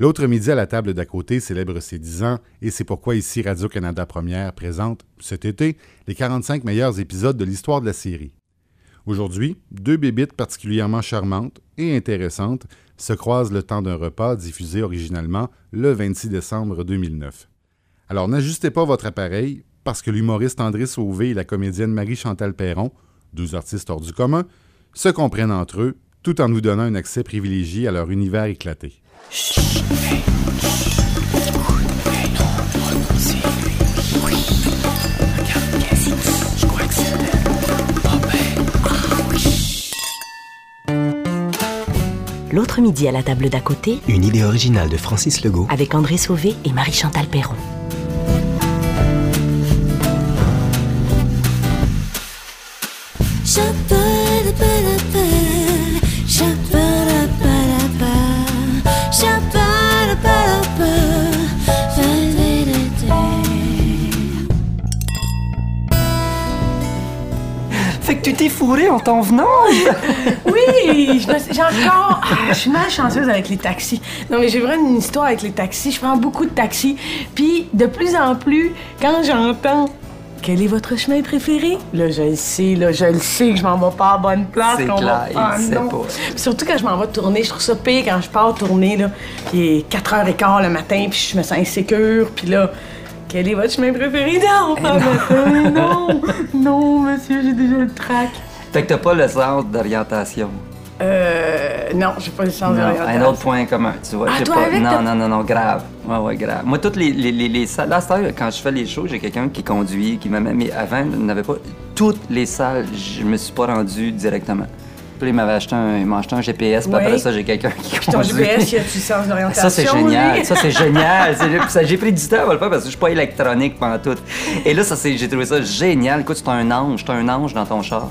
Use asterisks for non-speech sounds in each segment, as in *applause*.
L'autre midi à la table d'à côté célèbre ses 10 ans et c'est pourquoi ici Radio-Canada Première présente, cet été, les 45 meilleurs épisodes de l'histoire de la série. Aujourd'hui, deux bébites particulièrement charmantes et intéressantes se croisent le temps d'un repas diffusé originalement le 26 décembre 2009. Alors n'ajustez pas votre appareil parce que l'humoriste André Sauvé et la comédienne Marie-Chantal Perron, deux artistes hors du commun, se comprennent entre eux tout en nous donnant un accès privilégié à leur univers éclaté. L'autre midi à la table d'à côté, Une idée originale de Francis Legault. avec André Sauvé et Marie-Chantal Perron. Que tu t'es fourré en t'en venant? *laughs* Oui, je me suis- j'ai encore. Ah, je suis malchanceuse avec les taxis. Non, mais j'ai vraiment une histoire avec les taxis. Je prends beaucoup de taxis. Puis, de plus en plus, quand j'entends. Quel est votre chemin préféré? Là, je le sais, là, je le sais que je m'en vais pas à bonne place. C'est clair, va- il Ah, pas. Surtout quand je m'en vais tourner, je trouve ça pire quand je pars tourner, là. Puis il est 4h15 le matin, puis je me sens insécure, puis là. Quel est votre chemin préféré? Non, pas matin, non! *laughs* Non, monsieur, j'ai déjà le trac. Fait que t'as pas le sens d'orientation. Euh. Non, j'ai pas le sens d'orientation. un autre point commun, tu vois. Ah, toi, pas... avec, non, non, non, non, grave. Ouais, ouais, grave. Moi, toutes les, les, les, les salles. Là, quand je fais les shows, j'ai quelqu'un qui conduit, qui m'amène. Mais avant, n'avait pas. Toutes les salles, je me suis pas rendu directement. Puis il m'avait acheté un, il m'a acheté un GPS, puis Ouais. après ça, j'ai quelqu'un qui Puis ton. GPS, y a-tu le sens d'orientation? Ça, c'est génial. Ça, c'est *laughs* génial. C'est- ça, J'ai pris du temps à le faire parce que je suis pas électronique pendant tout. Et là, ça, c'est- j'ai trouvé ça génial. Écoute, c'est un ange. T'as un ange dans ton char.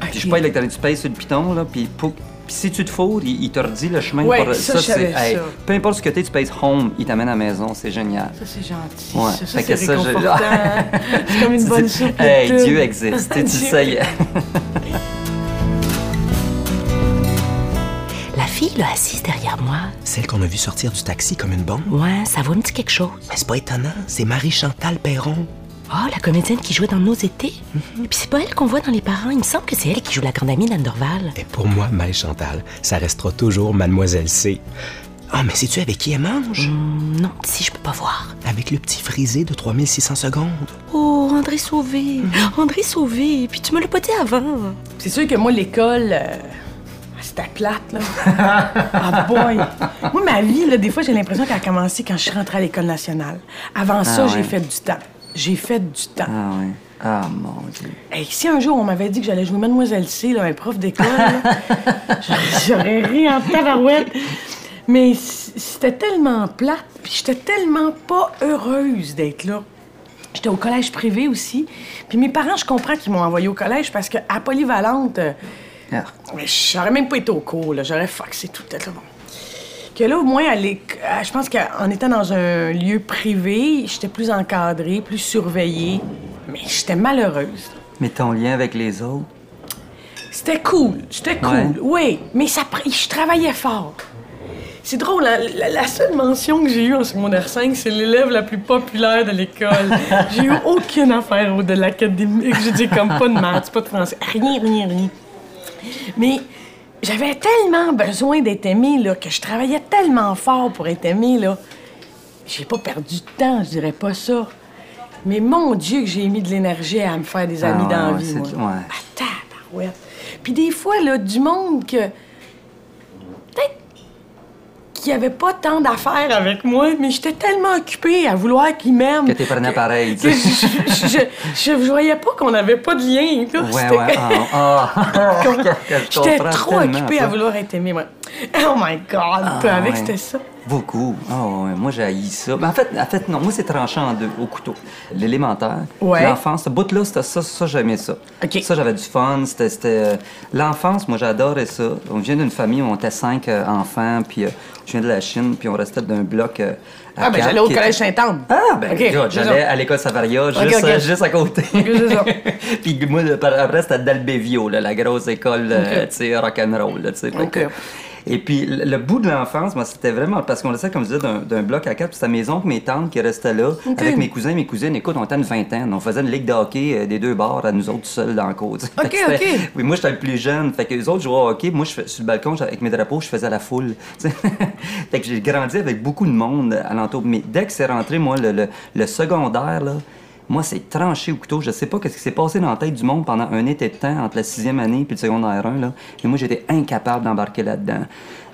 Puis je suis pas électronique. Tu payes sur le piton, là, puis pouc. Puis si tu te fourres, il, il te redit le chemin. Ouais, pour- ça, je savais ça. Peu importe ce que t'es, tu payes home, il t'amène à la maison. C'est génial. Ça, c'est gentil. Ouais. Ça, ça, c'est ça, je- *laughs* c'est comme une Tu bonne soupe. Hey, Dieu existe. Tu sais, *laughs* fille, là, assise derrière moi, Celle qu'on a vue sortir du taxi comme une bombe. ouais, ça va me dit quelque chose. Mais c'est pas étonnant, c'est Marie-Chantal Perron. Oh, la comédienne qui jouait dans Nos étés. Puis c'est pas elle qu'on voit dans Les Parents. Il me semble que c'est elle qui joue la grande amie d'Andorval. Et pour moi, Marie-Chantal, ça restera toujours Mademoiselle C. Ah, mais sais-tu avec qui elle mange? Hum, non, si je peux pas voir. Avec le petit frisé de 3600 secondes. Oh, André Sauvé. André Sauvé. Puis tu me l'as pas dit avant. C'est sûr que moi, l'école, euh, c'était plate, là. *laughs* ah boy! Moi, ma vie, là, des fois, j'ai l'impression qu'elle a commencé quand je suis rentrée à l'école nationale. Avant ça, Ah j'ai ouais. fait du temps. J'ai fait du temps. Ah, ouais. Ah, mon Dieu. Hey, si un jour on m'avait dit que j'allais jouer Mademoiselle C, là, un prof d'école, *laughs* j'aurais- ri en tabarouette. Mais c'était tellement plate, puis j'étais tellement pas heureuse d'être là. J'étais au collège privé aussi. Puis mes parents, je comprends qu'ils m'ont envoyé au collège parce qu'à Polyvalente, euh, Ah. mais j'aurais même pas été au cours, là. J'aurais faxé tout peut-être là. Bon. Que là, au moins, à- je pense qu'en étant dans un lieu privé, j'étais plus encadrée, plus surveillée. Mais j'étais malheureuse. Mais ton lien avec les autres? C'était cool, c'était cool, Ouais. oui, mais ça, je travaillais fort. C'est drôle, hein, la, la seule mention que j'ai eue en secondaire 5, c'est l'élève la plus populaire de l'école. j'ai eu aucune affaire au de l'académique. Je dis comme pas de maths, pas de français, rien, rien, rien. Mais j'avais tellement besoin d'être aimée, là, que je travaillais tellement fort pour être aimée, là. J'ai pas perdu de temps, je dirais pas ça. Mais mon Dieu que j'ai mis de l'énergie à me faire des Ah amis ouais, dans la ouais, vie, c'est- moi. ouais. Ah, tabarouette. Puis des fois, là, du monde que... Qu'il n'y avait pas tant d'affaires avec moi, mais j'étais tellement occupée à vouloir qu'ils m'aiment. Que t'es prenais pareil, tu sais. je, je, je- je voyais pas qu'on n'avait pas de lien. là. Ouais, C'était- ouais. Ah, ah. *laughs* *laughs* J'étais trop occupée à vouloir être aimée, moi. Oh my God! Toi, avec, ouais. c'était ça. Beaucoup. Ah ouais, moi, j'ai haï ça. Mais en fait, en fait, non, moi, c'est tranché en deux, au couteau. L'élémentaire, Ouais. l'enfance, ce bout-là, c'était ça, ça, j'aimais ça. Ça, j'avais du fun. C'était, euh, L'enfance, moi, j'adorais ça. On vient d'une famille où on était cinq euh, enfants, puis euh, je viens de la Chine, puis on restait d'un bloc euh, à Ah, ben j'allais au collège Saint-Anne. Ah, ben, OK, regarde, c'est j'allais à l'école Savaria, juste, juste à côté. *laughs* Puis moi, après, c'était Dalbevio, là, la grosse école, tu sais, rock'n'roll, tu sais. Et puis, le, bout de l'enfance, moi, c'était vraiment parce qu'on laissait, comme je disais, d'un bloc à quatre. Puis c'était mes oncles, mes tantes qui restaient là, avec mes cousins, mes cousines. Écoute, on était une vingtaine. On faisait une ligue de hockey euh, des deux bars à nous autres seuls dans le *laughs* que Ok, ok. Oui, moi, j'étais le plus jeune. Fait que les autres jouaient au hockey. Moi, je sur le balcon, avec mes drapeaux, je faisais la foule. *laughs* fait que j'ai grandi avec beaucoup de monde alentour. Mais dès que c'est rentré, moi, le, le- le secondaire, là, moi, c'est tranché au couteau. Je sais pas qu'est-ce qui s'est passé dans la tête du monde pendant un été de temps entre la sixième année puis le secondaire 1. Là. Mais moi, j'étais incapable d'embarquer là-dedans.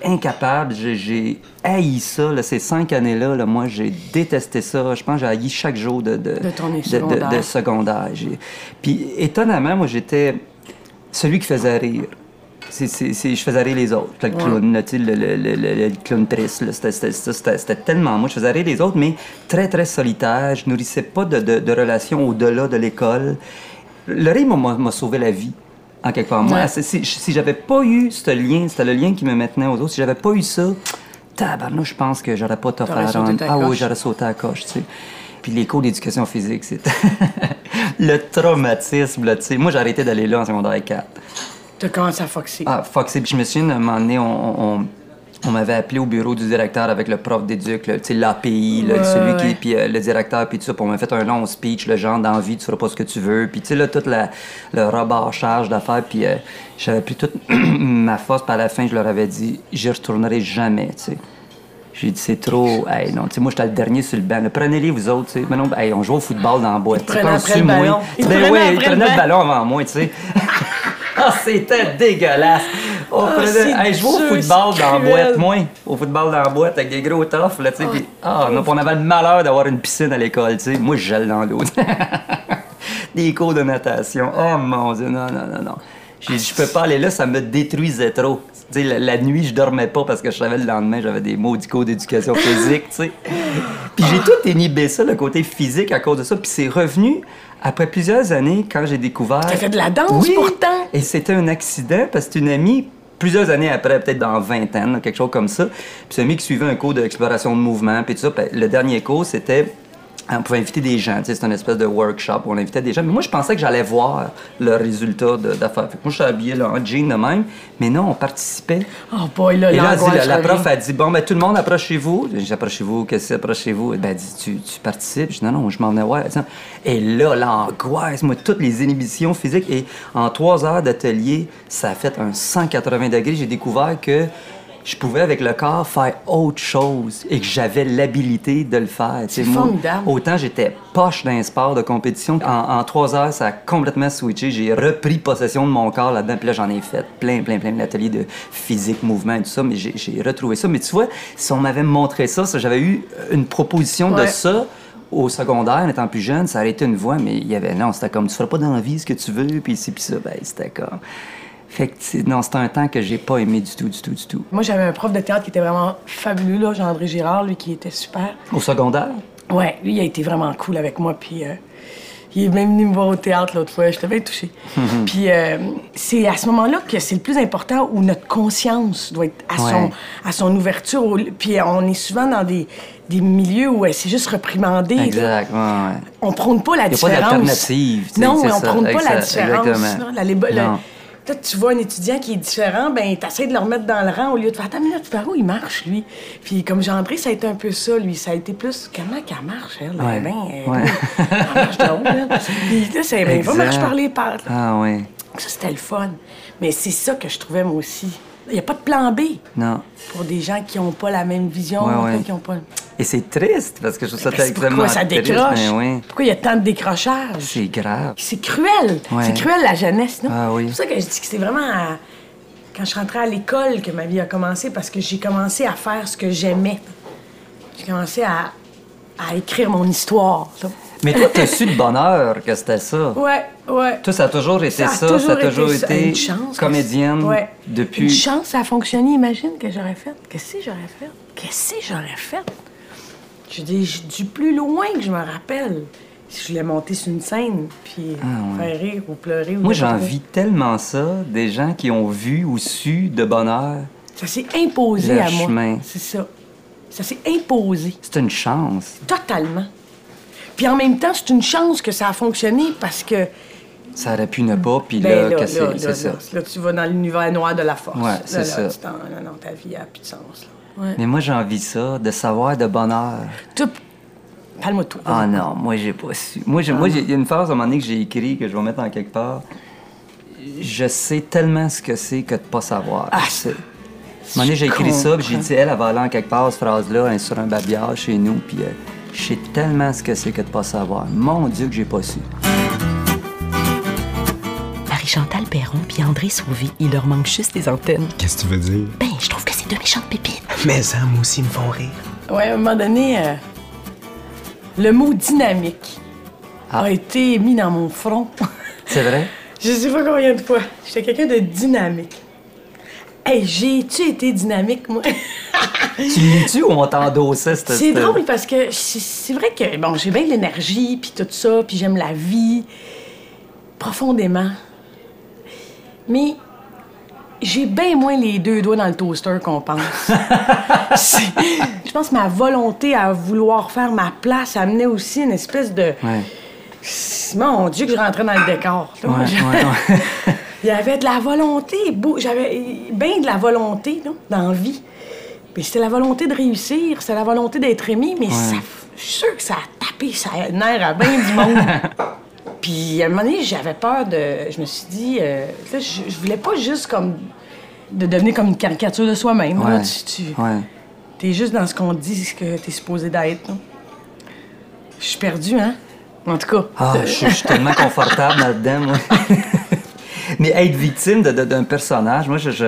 Incapable. J'ai- haï ça. Là, ces cinq années-là, là, moi, j'ai détesté ça. Je pense que j'ai haï chaque jour de, de, De de- secondaire. de secondaire. J'ai- Puis, étonnamment, moi, j'étais celui qui faisait rire. C'est, c'est- c'est- je faisais rire les autres. Le clown, sais, le, le- le- le- clown triste. là. C'était, c'était- c'était- c'était- c'était tellement moi. Je faisais rire les autres, mais très, très solitaire. Je nourrissais pas de, de, de relations au-delà de l'école. Le rire m'a, m'a sauvé la vie, en quelque part. Moi, Ouais. si, si, si j'avais pas eu ce lien, c'était le lien qui me maintenait aux autres, si j'avais pas eu ça, tabarnak, je pense que j'aurais pas sauté ta Ah oui, j'aurais sauté à la coche, tu sais. Puis les cours d'éducation physique, c'était *laughs* le traumatisme, là, tu sais. Moi, j'ai arrêté d'aller là en secondaire 4. T'as commencé à foxer. Ah, fuck, c'est- je me souviens, un moment donné, on, on- on m'avait appelé au bureau du directeur avec le prof d'éduc, tu sais, l'API, Ouais, celui ouais. qui, puis euh, le directeur, puis tout ça, puis on m'a fait un long speech, le genre d'envie, tu feras pas ce que tu veux, puis tu sais, là, tout la, le rebâchage d'affaires, puis euh, j'avais pris toute *clears throat* ma force, puis à la fin, je leur avais dit, j'y retournerai jamais, tu sais. J'ai dit, c'est trop. Hey, non, tu sais, moi, j'étais le dernier sur le banc. Prenez-les, vous autres, tu sais. Mais non, hey, on joue au football dans la boîte. Ils prenaient après le ballon. Ils Ben prenaient oui, après ils le prenaient le banc. ballon avant moi, tu sais. *laughs* ah, c'était dégueulasse. On Ah, prenait. c'est Hey, je joue au football dans la boîte, moi. Au football dans la boîte avec des gros toffs, là, tu sais. puis- Ah, non, on avait le malheur d'avoir une piscine à l'école, tu sais. Moi, je gèle dans l'eau. *laughs* des cours de natation. Oh mon Dieu, non, non, non, non. J'ai dit, je peux pas aller là, ça me détruisait trop. Tu sais, la, la nuit, je dormais pas parce que je savais le lendemain, j'avais des maudits cours d'éducation physique, tu sais. Puis j'ai tout inhibé ça, le côté physique, à cause de ça. Puis c'est revenu après plusieurs années quand j'ai découvert. T'as fait de la danse, Oui. pourtant. Et c'était un accident parce que une amie, plusieurs années après, peut-être dans vingtaine, quelque chose comme ça. Puis c'est une amie qui suivait un cours d'exploration de mouvement, puis tout ça. Puis le dernier cours, c'était. On pouvait inviter des gens, tu sais, c'est une espèce de workshop où on invitait des gens. Mais moi, je pensais que j'allais voir le résultat d'affaires. Moi, je suis habillé là, en jean de même. Mais non, on participait. Oh boy, là, Et là, dit- la, la prof a dit Bon, ben, tout le monde approchez-vous. J'ai dit Approchez-vous, qu'est-ce que c'est, approchez-vous Ben, elle dit Tu, tu participes? Je dis Non, non, je m'en venais voir. Et là, l'angoisse, moi, toutes les inhibitions physiques. Et en trois heures d'atelier, ça a fait un 180 degrés. J'ai découvert que je pouvais, avec le corps, faire autre chose et que j'avais l'habilité de le faire. C'est formidable. Autant j'étais poche d'un sport de compétition. En, en trois heures, ça a complètement switché. J'ai repris possession de mon corps là-dedans. Puis là, j'en ai fait plein, plein, plein d'ateliers de physique, mouvement et tout ça. Mais j'ai retrouvé ça. Mais tu vois, si on m'avait montré ça, ça j'avais eu une proposition de ça au secondaire, en étant plus jeune, ça aurait été une voie, mais il y avait non, c'était comme tu feras pas dans la vie ce que tu veux, puis ici, puis ça, ben c'était comme. Fait que, c'est- non, c'était un temps que j'ai pas aimé du tout, du tout, du tout. Moi, j'avais un prof de théâtre qui était vraiment fabuleux, là, Jean-André Girard, lui, qui était super. Au secondaire? Ouais, lui, il a été vraiment cool avec moi, puis euh, il est même venu me voir au théâtre l'autre fois, j'étais bien touchée. *laughs* puis euh, c'est à ce moment-là que c'est le plus important, où notre conscience doit être à, son, à son ouverture. au- Puis on est souvent dans des, des milieux où euh, c'est juste reprimandé. Exact, ouais, ouais. On prône pas la Y a pas différence. d'alternative, Non, c'est mais on prône pas la différence. exactement. Là. Tu vois un étudiant qui est différent, ben t'essaies de le remettre dans le rang au lieu de faire Attends minute, par où il marche, lui? Puis comme Jean-André, ça a été un peu ça, lui. Ça a été plus comment qu'elle marche, elle? Ouais. Ben, elle, Ouais. *laughs* elle marche de haut, là. Puis là, c'est ben, va Exact. marche par les pattes. Ah, ouais. Ça, c'était le fun. Mais c'est ça que je trouvais, moi aussi. Il n'y a pas de plan B Non. pour des gens qui n'ont pas la même vision, Ouais, ouais. qui ont pas. Et c'est triste parce que je trouve ça Ben, c'est extrêmement pourquoi ça décroche? oui. Pourquoi il y a tant de décrochage? C'est grave. C'est cruel. Ouais. C'est cruel, la jeunesse, non? Ah oui. C'est pour ça que je dis que c'est vraiment à- quand je rentrais à l'école que ma vie a commencé, parce que j'ai commencé à faire ce que j'aimais. J'ai commencé à, à écrire mon histoire. là. Mais toi, t'as su de bonheur que c'était ça. Ouais, ouais. Toi, ça a toujours été ça, a ça a toujours été Une chance comédienne Ouais. depuis. Une chance, ça a fonctionné. Imagine que j'aurais fait. Qu'est-ce que j'aurais fait? Qu'est-ce que j'aurais fait? Je dis, du plus loin que je me rappelle, si je voulais monter sur une scène, puis faire rire ou pleurer. Ou Ah, Moi, j'envie tellement ça, des gens qui ont vu ou su de bonheur. Ça s'est imposé Le à moi. C'est ça. Ça s'est imposé. C'est une chance. Totalement. Puis en même temps, c'est une chance que ça a fonctionné parce que ça aurait pu ne pas, puis Ben là, que c'est là, c'est là, ça. là, tu vas dans l'univers noir de la force. Ouais, c'est là, ça. tu non, ta vie a plus de sens. là. Ouais. Mais moi, j'ai envie de ça, de savoir de bonheur. Tout... Parle-moi de tout. Ah non, moi, j'ai pas su. Moi, j'ai- moi, j'ai- il y a une phrase à un moment donné que j'ai écrit, que je vais mettre en quelque part. Je sais tellement ce que c'est que de pas savoir. Ah, C'est- À un moment donné, j'ai écrit ça, puis j'ai dit, elle, elle va aller en quelque part, cette phrase-là, hein, sur un babillard chez nous, puis euh, je sais tellement ce que c'est que de pas savoir. Mon Dieu, que j'ai pas su. Marie-Chantal Perron puis André Sauvé, il leur manque juste des antennes. Qu'est-ce que tu veux dire? Ben, je trouve que c'est deux méchantes pépites. Mais ça, moi aussi, ils me font rire. Ouais, à un moment donné, euh, le mot dynamique Ah. a été mis dans mon front. C'est vrai? *laughs* Je sais pas combien de fois. J'étais quelqu'un de dynamique. Hey, j'ai-tu été dynamique, moi? *laughs* tu lis-tu ou on t'endossait, cette... C'est drôle parce que c'est- c'est vrai que, bon, j'ai bien de l'énergie, puis tout ça, puis j'aime la vie profondément. Mais j'ai bien moins les deux doigts dans le toaster qu'on pense. *laughs* Je pense que ma volonté à vouloir faire ma place amenait aussi une espèce de... Ouais. Mon Dieu que je rentrais dans le décor. Ouais, ouais. *laughs* Il y avait de la volonté, j'avais bien de la volonté là, dans la vie. Puis c'était la volonté de réussir, c'était la volonté d'être aimé, mais ça, je suis sûre que ça a tapé ça nerf à bien du monde. *laughs* Puis à un moment donné, j'avais peur de. Je me suis dit, euh, là, je, je voulais pas juste comme. de devenir comme une caricature de soi-même. là. Ouais. Tu, tu- Ouais. T'es juste dans ce qu'on dit, ce que t'es supposé d'être. là. Je suis perdue, hein? En tout cas. Ah, je suis- tellement confortable là-dedans, moi. *laughs* Mais être victime de- de- d'un personnage, moi, je, je.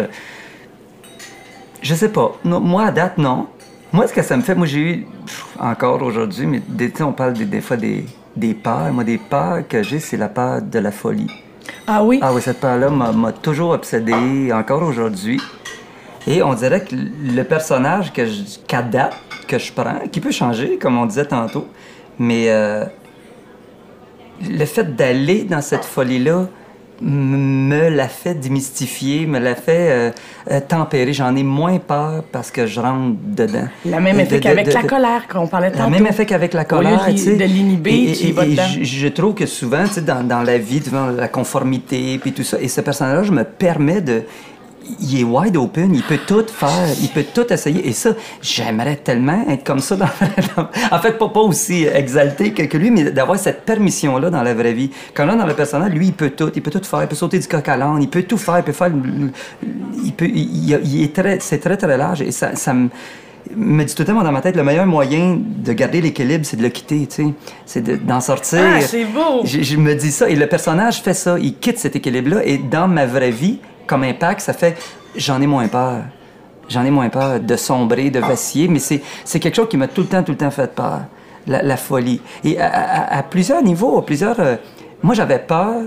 Je sais pas. Non, moi, à date, non. Moi, ce que ça me fait, moi, j'ai eu, pff, encore aujourd'hui, mais des, on parle des, des fois des, des peurs. Moi, des peurs que j'ai, c'est la peur de la folie. Ah oui? Ah oui, cette peur-là m'a toujours obsédé, encore aujourd'hui. Et on dirait que le personnage que je, date, que je prends, qui peut changer, comme on disait tantôt, mais euh, le fait d'aller dans cette folie-là me l'a fait démystifier, me l'a fait euh, euh, tempérer. J'en ai moins peur parce que je rentre dedans. Le même effet qu'avec la colère qu'on parlait tantôt. même effet qu'avec la Au lieu de colère, li- tu sais. de l'inhiber, Et- tu vas dedans. je, je trouve que souvent, tu sais, dans, dans la vie, devant la conformité, puis tout ça, et ce personnage-là, je me permets de... Il est wide open, il peut tout faire, il peut tout essayer. Et ça, j'aimerais tellement être comme ça dans, dans- En fait, pas, pas aussi exalté que, que lui, mais d'avoir cette permission-là dans la vraie vie. Quand là, dans le personnage, lui, il peut tout, il peut tout faire, il peut sauter du coq à l'âne, il peut tout faire, il peut faire... Il peut... Il, est très... C'est très, très large, et ça, ça me me dit tout le temps dans ma tête, le meilleur moyen de garder l'équilibre, c'est de le quitter, tu sais. C'est de- d'en sortir. Ah, c'est beau! Je, je me dis ça. Et le personnage fait ça. Il quitte cet équilibre-là. Et dans ma vraie vie, comme impact, ça fait j'en ai moins peur. J'en ai moins peur de sombrer, de vaciller. Mais c'est quelque chose qui m'a tout le temps, tout le temps fait peur. La, folie. Et à, plusieurs niveaux, à plusieurs. euh, moi, j'avais peur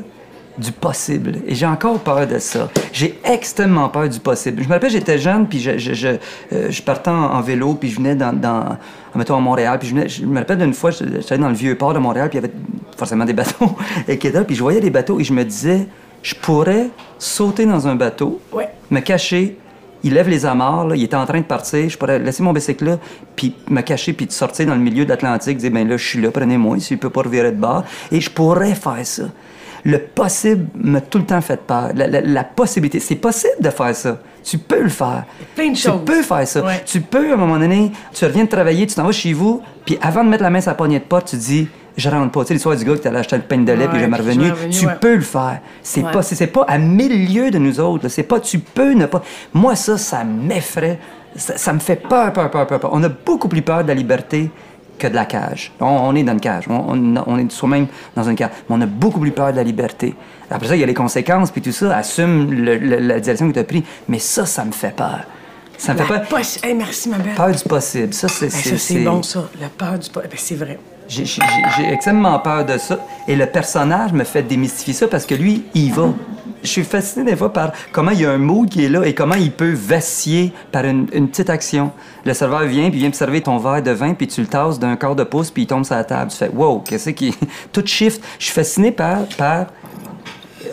du possible. Et j'ai encore peur de ça. J'ai extrêmement peur du possible. Je me rappelle, j'étais jeune, puis je, je, je, euh, je partais en, vélo, puis je venais dans, dans mettons, à Montréal, puis je, venais, je me rappelle d'une fois, j'étais dans le vieux port de Montréal, puis il y avait forcément des bateaux *laughs* et puis je voyais les bateaux, et je me disais, je pourrais sauter dans un bateau, Ouais. me cacher, il lève les amarres, là, il était en train de partir, je pourrais laisser mon bicycle là, puis me cacher, puis de sortir dans le milieu de l'Atlantique, dire, ben là, je suis là, prenez-moi, s'il peut pas revirer de bord, et je pourrais faire ça. Le possible m'a tout le temps fait peur. La, la- la possibilité, c'est possible de faire ça. Tu peux le faire. Plein de tu choses. peux faire ça. Ouais. Tu peux, à un moment donné, tu reviens de travailler, tu t'en vas chez vous, puis avant de mettre la main sur la poignée de porte, tu dis, je rentre pas. Tu sais, l'histoire du gars qui allait acheter le pain de lait, Ouais, puis jamais revenu. tu ouais. peux le faire. C'est Ouais. pas, c'est pas à mille lieues de nous autres. C'est pas, tu peux ne pas. Moi, ça, ça m'effraie. Ça, ça me fait peur, peur, peur, peur, peur. On a beaucoup plus peur de la liberté que de la cage. On, on est dans une cage. On, on- on est soi-même dans une cage. Mais on a beaucoup plus peur de la liberté. Après ça, il y a les conséquences, puis tout ça. Assume le- le- la direction que tu as prise. Mais ça, ça me fait peur. Ça me fait peur. possi- Hey, merci, ma belle. Peur du possible. Ça, c'est. Hey, ça, c'est bon, ça. La peur du... po- Ben, c'est vrai. J'ai extrêmement peur de ça. Et le personnage me fait démystifier ça parce que lui, il va. Je suis fasciné des fois par comment il y a un mood qui est là et comment il peut vaciller par une, petite action. Le serveur vient, puis vient te servir ton verre de vin, puis tu le tasses d'un quart de pouce, puis il tombe sur la table. Tu fais Wow, qu'est-ce qui. *laughs* Tout shift. Je suis fasciné par. par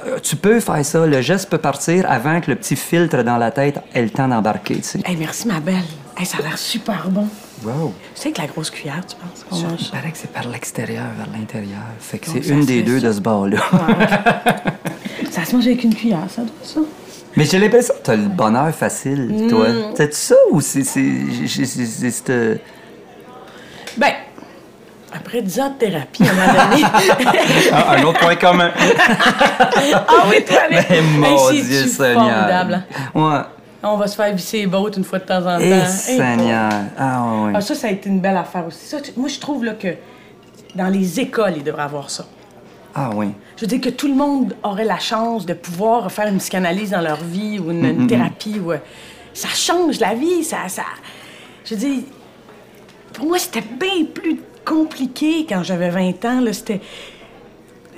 euh, tu peux faire ça, le geste peut partir avant que le petit filtre dans la tête ait le temps d'embarquer, tu merci, ma belle. Hey, ça a l'air super bon. Wow. C'est avec la grosse cuillère, tu penses qu'on mange Il paraît que c'est par l'extérieur vers l'intérieur. Fait que c'est une des deux ça. de ce bord-là. Ça se mange avec une cuillère, ça doit ça? Mais j'ai l'impression que t'as le bonheur facile, toi. Mm. C'est ça ou c'est. euh, Ben, après 10 ans de thérapie, à un moment donné. *laughs* Ah, un autre point commun. ah oui, toi. *laughs* Mais mon Hey, Dieu, c'est-tu Seigneur. formidable. hein? Ouais. On va se faire visser les bottes une fois de temps en temps. Eh, Hey, Seigneur. Ah, ouais, ouais. Ah, ça, ça a été une belle affaire aussi. Ça, tu- moi, je trouve là, que dans les écoles, il devrait avoir ça. Ah, oui. Je veux dire que tout le monde aurait la chance de pouvoir faire une psychanalyse dans leur vie ou une, une thérapie. Ou, euh, ça change la vie. Ça, ça... Je veux dire, pour moi, c'était bien plus compliqué quand j'avais 20 ans. C'était...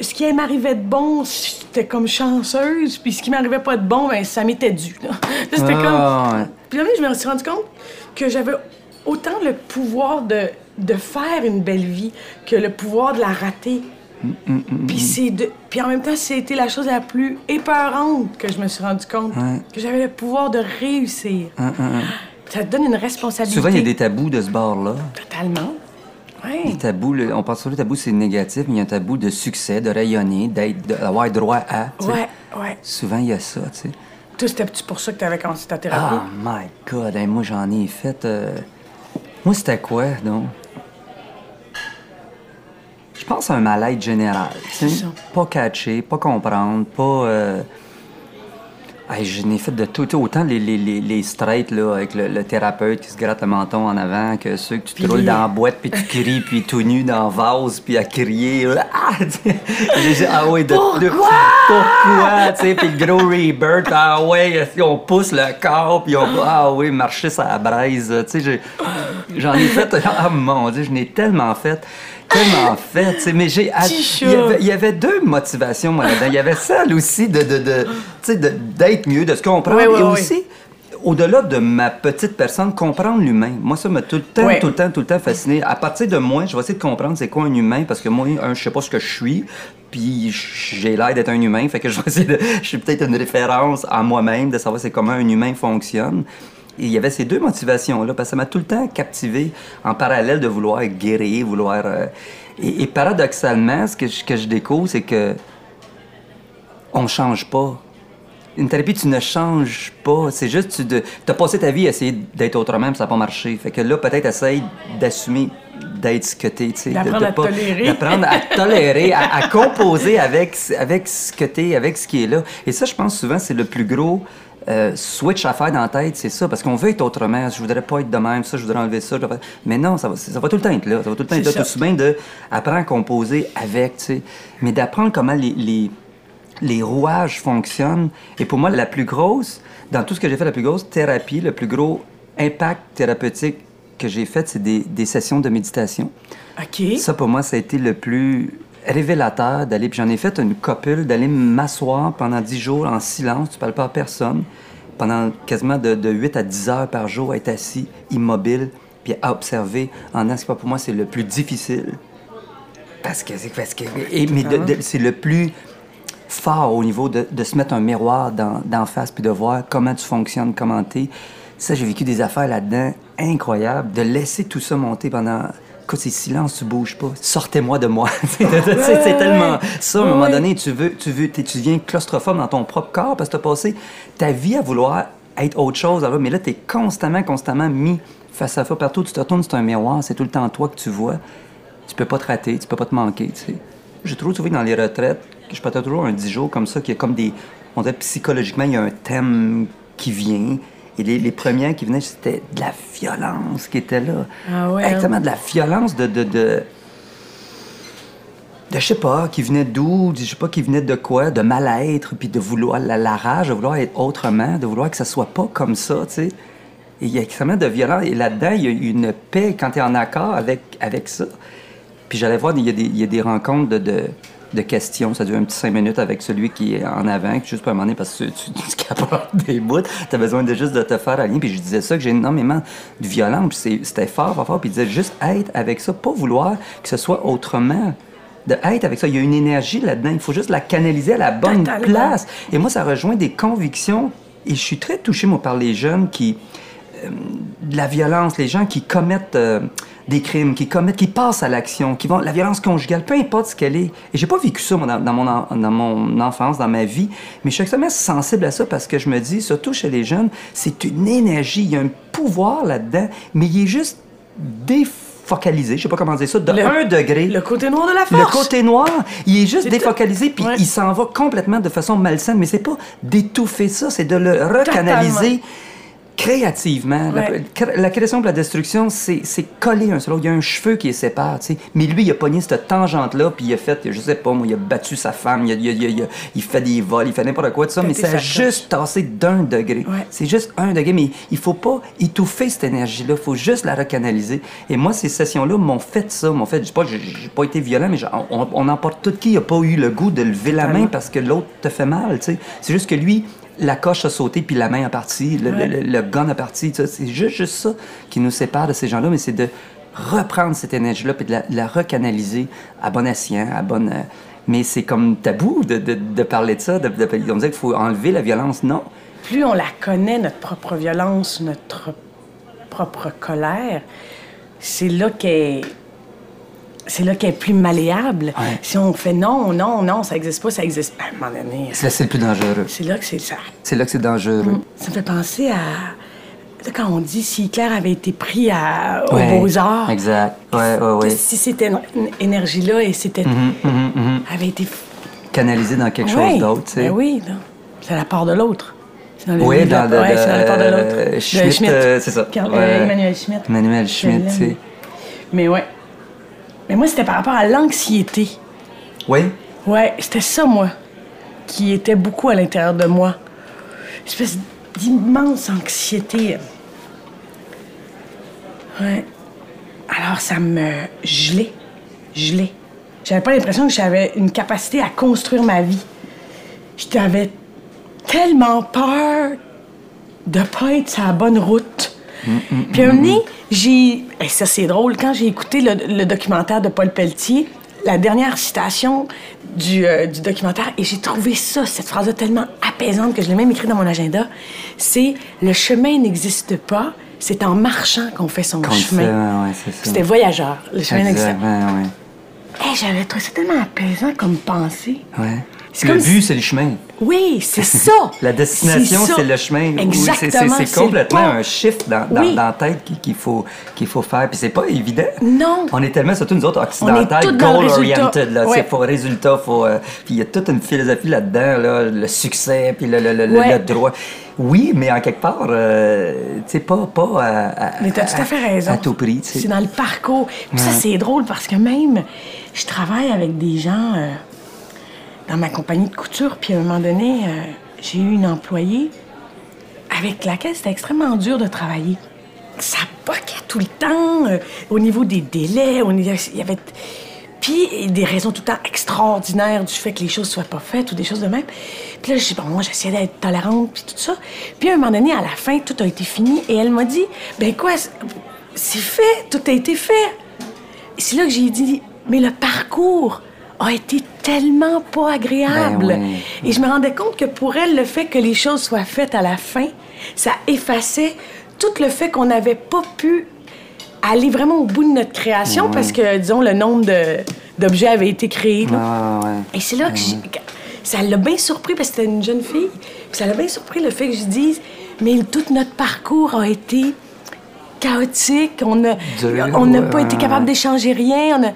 Ce qui m'arrivait de bon, c'était comme chanceuse. Puis ce qui m'arrivait pas de bon, ben, ça m'était dû. là. *laughs* C'était Ah, comme... Puis là, je me suis rendu compte que j'avais autant le pouvoir de, de faire une belle vie que le pouvoir de la rater. Puis c'est de... Puis en même temps, c'était la chose la plus épeurante que je me suis rendu compte. Que j'avais le pouvoir de réussir. Ça te donne une responsabilité. Souvent, il y a des tabous de ce bord-là. Totalement. Les Ouais. tabous, le- on pense sur le tabou, c'est négatif, mais il y a un tabou de succès, de rayonner, d'être, d'avoir droit à. Ouais, ouais. Souvent, il y a ça, tu sais. Toi, c'était pour ça que tu avais commencé ta thérapie? Ah, my God, hey, moi, j'en ai fait. euh, Moi, c'était quoi, donc? Je pense à un mal-être général. tu sais. Pas catcher, pas comprendre, pas. euh, hey, je n'ai fait de tout. Autant les, les, les, les straights, là, avec le, le thérapeute qui se gratte le menton en avant, que ceux que tu te Puis roules les- dans la boîte, puis tu cries, puis tout nu dans le vase, puis à crier. Ah, *laughs* ah ouais, de, de- pourquoi? Tu sais, puis le gros rebirth, ah ouais, on pousse le corps, puis on, ah oui, marcher sur la braise. Tu sais, j'ai- j'en ai fait, *laughs* ah mon Dieu, je n'ai tellement fait. Tellement fait, mais j'ai. Il y, avait, il y avait deux motivations, moi, là-dedans. Il y avait celle aussi de, de, de, d'être mieux, de se comprendre, Oui, oui, et oui. aussi, au-delà de ma petite personne, comprendre l'humain. Moi, ça m'a tout le temps, tout le temps, tout le temps fasciné. À partir de moi, je vais essayer de comprendre c'est quoi un humain, parce que moi, un, je sais pas ce que je suis, puis j'ai l'air d'être un humain, fait que je vais essayer de. Je suis peut-être une référence à moi-même, de savoir c'est comment un humain fonctionne. Il y avait ces deux motivations-là, parce que ça m'a tout le temps captivé en parallèle de vouloir guérir, vouloir. euh, et, et paradoxalement, ce que je, que je découvre, c'est que on change pas. Une thérapie, tu ne changes pas. C'est juste, tu as passé ta vie à essayer d'être autrement, puis ça n'a pas marché. Fait que là, peut-être, essaye d'assumer d'être ce que t'es, tu sais. de- D'apprendre de à pas- tolérer. D'apprendre à tolérer, à, à composer avec, avec ce que t'es, avec ce qui est là. Et ça, je pense souvent, c'est le plus gros euh, switch à faire dans la tête, c'est ça. Parce qu'on veut être autrement. Je voudrais pas être de même, ça, je voudrais enlever ça. voudrais- Mais non, ça va, ça va tout le temps être là. Ça va tout le temps être là. Tout bien de apprendre à composer avec, tu sais? Mais d'apprendre comment les, les, les rouages fonctionnent. Et pour moi, la plus grosse, dans tout ce que j'ai fait, la plus grosse thérapie, le plus gros impact thérapeutique que j'ai fait, c'est des, des sessions de méditation. OK. Ça, pour moi, ça a été le plus révélateur d'aller. Puis j'en ai fait une copule, d'aller m'asseoir pendant 10 jours en silence, tu parles pas à personne, pendant quasiment de, de 8 à 10 heures par jour, être assis, immobile, puis à observer en ce pour moi, c'est le plus difficile. Parce que c'est parce que. et- mais c'est le plus fort au niveau de, de se mettre un miroir dans, d'en face puis de voir comment tu fonctionnes, comment t'es. Ça, j'ai vécu des affaires là-dedans incroyables. De laisser tout ça monter pendant. Écoute, c'est silence, tu bouges pas. Sortez-moi de moi. *laughs* c'est tellement ça. À un moment donné, tu veux, tu veux, tu deviens claustrophobe dans ton propre corps parce que tu as passé ta vie à vouloir être autre chose. Alors, mais là, tu es constamment, constamment mis face à face. Partout tu te retournes, c'est un miroir. C'est tout le temps toi que tu vois. Tu peux pas te rater, tu peux pas te manquer. tu sais. J'ai toujours trouvé dans les retraites, je partais toujours un 10 jours comme ça, qu'il y a comme des. On dirait psychologiquement, il y a un thème qui vient. Et les, les premières qui venaient, c'était de la violence qui était là. Ah ouais, Exactement, de la violence de. de, de de, je sais pas, qui venait d'où, je sais pas, qui venait de quoi, de mal-être, puis de vouloir, la, la rage, de vouloir être autrement, de vouloir que ça soit pas comme ça, tu sais. Et il y a extrêmement de violence. Et là-dedans, il y a une paix quand tu es en accord avec, avec ça. Puis j'allais voir, il y a des, il y a des rencontres de, de, de questions. Ça dure un petit cinq minutes avec celui qui est en avant, qui juste pour un moment donné, parce que tu, tu, tu capotes *laughs* des bouts, tu as besoin de juste de te faire aligner. Puis je disais ça, que j'ai énormément de violence. Puis c'était fort, fort, fort. Puis il disait juste être avec ça, pas vouloir que ce soit autrement. De être avec ça. Il y a une énergie là-dedans. Il faut juste la canaliser à la bonne Totalement. place. Et moi, ça rejoint des convictions. Et je suis très touché, moi, par les jeunes qui de la violence, les gens qui commettent euh, des crimes, qui commettent, qui passent à l'action, qui vont, la violence conjugale, peu importe ce qu'elle est. Et j'ai pas vécu ça moi, dans, dans mon, dans mon enfance, dans ma vie, mais je suis extrêmement sensible à ça parce que je me dis, surtout chez les jeunes, c'est une énergie, il y a un pouvoir là-dedans, mais il est juste défocalisé, je sais pas comment dire ça, de Le- 1 degré. Le côté noir de la Le force. côté noir, il est juste défocalisé, puis Ouais. il s'en va complètement de façon malsaine. Mais c'est pas d'étouffer ça, c'est de le recanaliser créativement. La- Ouais. La, la création de la destruction, c'est collé un l'autre. Il y a un cheveu qui les sépare, tu sais. Mais lui, il a pogné cette tangente-là, puis il a fait, je sais pas, moi, il a battu sa femme, il, a- il a- il a- il fait des vols, il fait n'importe quoi de ça, mais ça a juste tassé d'un degré. Ouais. C'est juste un degré, mais il faut pas étouffer cette énergie-là, il faut juste la recanaliser. Et moi, ces sessions-là m'ont fait ça, m'ont fait, je sais pas, j'ai pas été violent, mais on, on emporte tout qui a pas eu le goût de lever la main parce que l'autre te fait mal, tu sais. C'est juste que lui, la coche a sauté, puis la main a parti, le, Ouais. le- le gun a parti, c'est juste, juste ça qui nous sépare de ces gens-là, mais c'est de reprendre cette énergie-là, puis de la, de la recanaliser à bon escient, à bonne... euh, mais c'est comme tabou de, de- de parler de ça, de, de, on disait qu'il faut enlever la violence, non. plus on la connaît, notre propre violence, notre propre colère, c'est là qu'elle c'est là qu'elle est plus malléable. Ouais. Si on fait non, non, non, ça existe pas, ça existe pas, à un moment donné, C'est là que c'est le plus dangereux. c'est là que c'est ça. C'est là que c'est dangereux. Ça me fait penser à quand on dit si Hitler avait été pris à, Ouais, aux Beaux-Arts. Exact. Ouais, ouais, ouais. Si cette énergie-là et c'était Mhm, avait été Canalisé dans quelque chose d'autre, tu sais. Ben oui, c'est la part de l'autre. C'est dans le Oui, dans le- Ouais, c'est dans la part de l'autre. De Schmitt, euh, c'est ça. Quand- euh, Ouais. Emmanuel Schmitt. Emmanuel Schmitt, tu sais. Mais ouais. Mais moi, c'était par rapport à l'anxiété. Oui? Ouais, c'était ça, moi, qui était beaucoup à l'intérieur de moi. Une espèce d'immense anxiété. Ouais. Alors, ça me gelait. Gelait. J'avais pas l'impression que j'avais une capacité à construire ma vie. J'avais tellement peur de pas être sur la bonne route. Puis un moment donné, j'ai. Et ça, c'est drôle. Quand j'ai écouté le, le documentaire de Paul Pelletier, la dernière citation du, euh, du documentaire, et j'ai trouvé ça, cette phrase-là, tellement apaisante que je l'ai même écrit dans mon agenda, c'est Le chemin n'existe pas, c'est en marchant qu'on fait son chemin. ouais. C'était voyageur. Le chemin n'existe pas. ouais, ouais. Hey, J'avais trouvé ça tellement apaisant comme pensée. Ouais. C'est Le comme but, si- c'est le chemin. Oui, c'est *laughs* ça. La destination, c'est le chemin. C'est- c'est- Exactement. C'est complètement un shift dans, dans, Oui. dans la tête qu'il faut, qu'il faut faire. Puis c'est pas évident. Non. On est tellement, surtout nous autres occidentales, goal-oriented. Ouais. Il faut résultat, faut. euh, puis il y a toute une philosophie là-dedans, là, le succès, puis le, le, le, le- Ouais. le droit. Oui, mais en quelque part, euh, tu sais, pas, pas à, à- Mais t'as tout à fait raison. À tout prix, tu sais. C'est dans le parcours. Puis ça, c'est drôle parce que même, je travaille avec des gens euh, dans ma compagnie de couture, puis à un moment donné, euh, j'ai eu une employée avec laquelle c'était extrêmement dur de travailler. Ça poquait tout le temps, euh, au niveau des délais, il y avait... Puis des raisons tout le temps extraordinaires du fait que les choses soient pas faites ou des choses de même. Puis là, je dis, bon, moi, j'essayais d'être tolérante, puis tout ça. Puis à un moment donné, à la fin, tout a été fini. Et elle m'a dit, ben quoi, c'est- fait, tout a été fait. C'est là que j'ai dit, mais le parcours a été tellement pas agréable. Ben oui. Et je me rendais compte que pour elle, le fait que les choses soient faites à la fin, ça effaçait tout le fait qu'on n'avait pas pu aller vraiment au bout de notre création parce que, disons, le nombre de- d'objets avait été créé. Ah, ouais. Et c'est là que ça l'a bien surpris parce que c'était une jeune fille. Puis ça l'a bien surpris le fait que je dise, mais tout notre parcours a été chaotique. On a- Dur, on n'a ouais, pas été capable d'échanger rien. on a-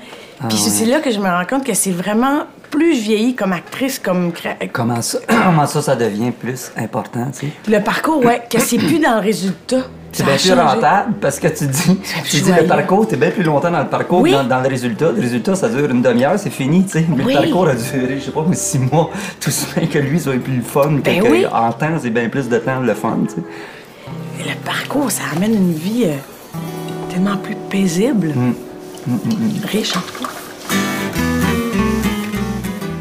Puis ouais. c'est là que je me rends compte que c'est vraiment plus je vieillis comme actrice, comme cré- Comment ça, *clears throat* comment ça, ça devient plus important, tu sais? le parcours, ouais, que c'est plus dans le résultat. C'est bien plus rentable parce que tu dis, tu dis le parcours, t'es bien plus longtemps dans le parcours Oui. que dans, dans le résultat. Le résultat, ça dure une demi-heure, c'est fini, tu sais. Mais Oui. le parcours a duré, je sais pas, six mois. *laughs* Tout ce bien que lui soit plus le fun. Ben que oui. En temps, c'est bien plus de temps le fun, tu sais. Le parcours, ça amène une vie euh, tellement plus paisible, Mm. Riche en tout cas.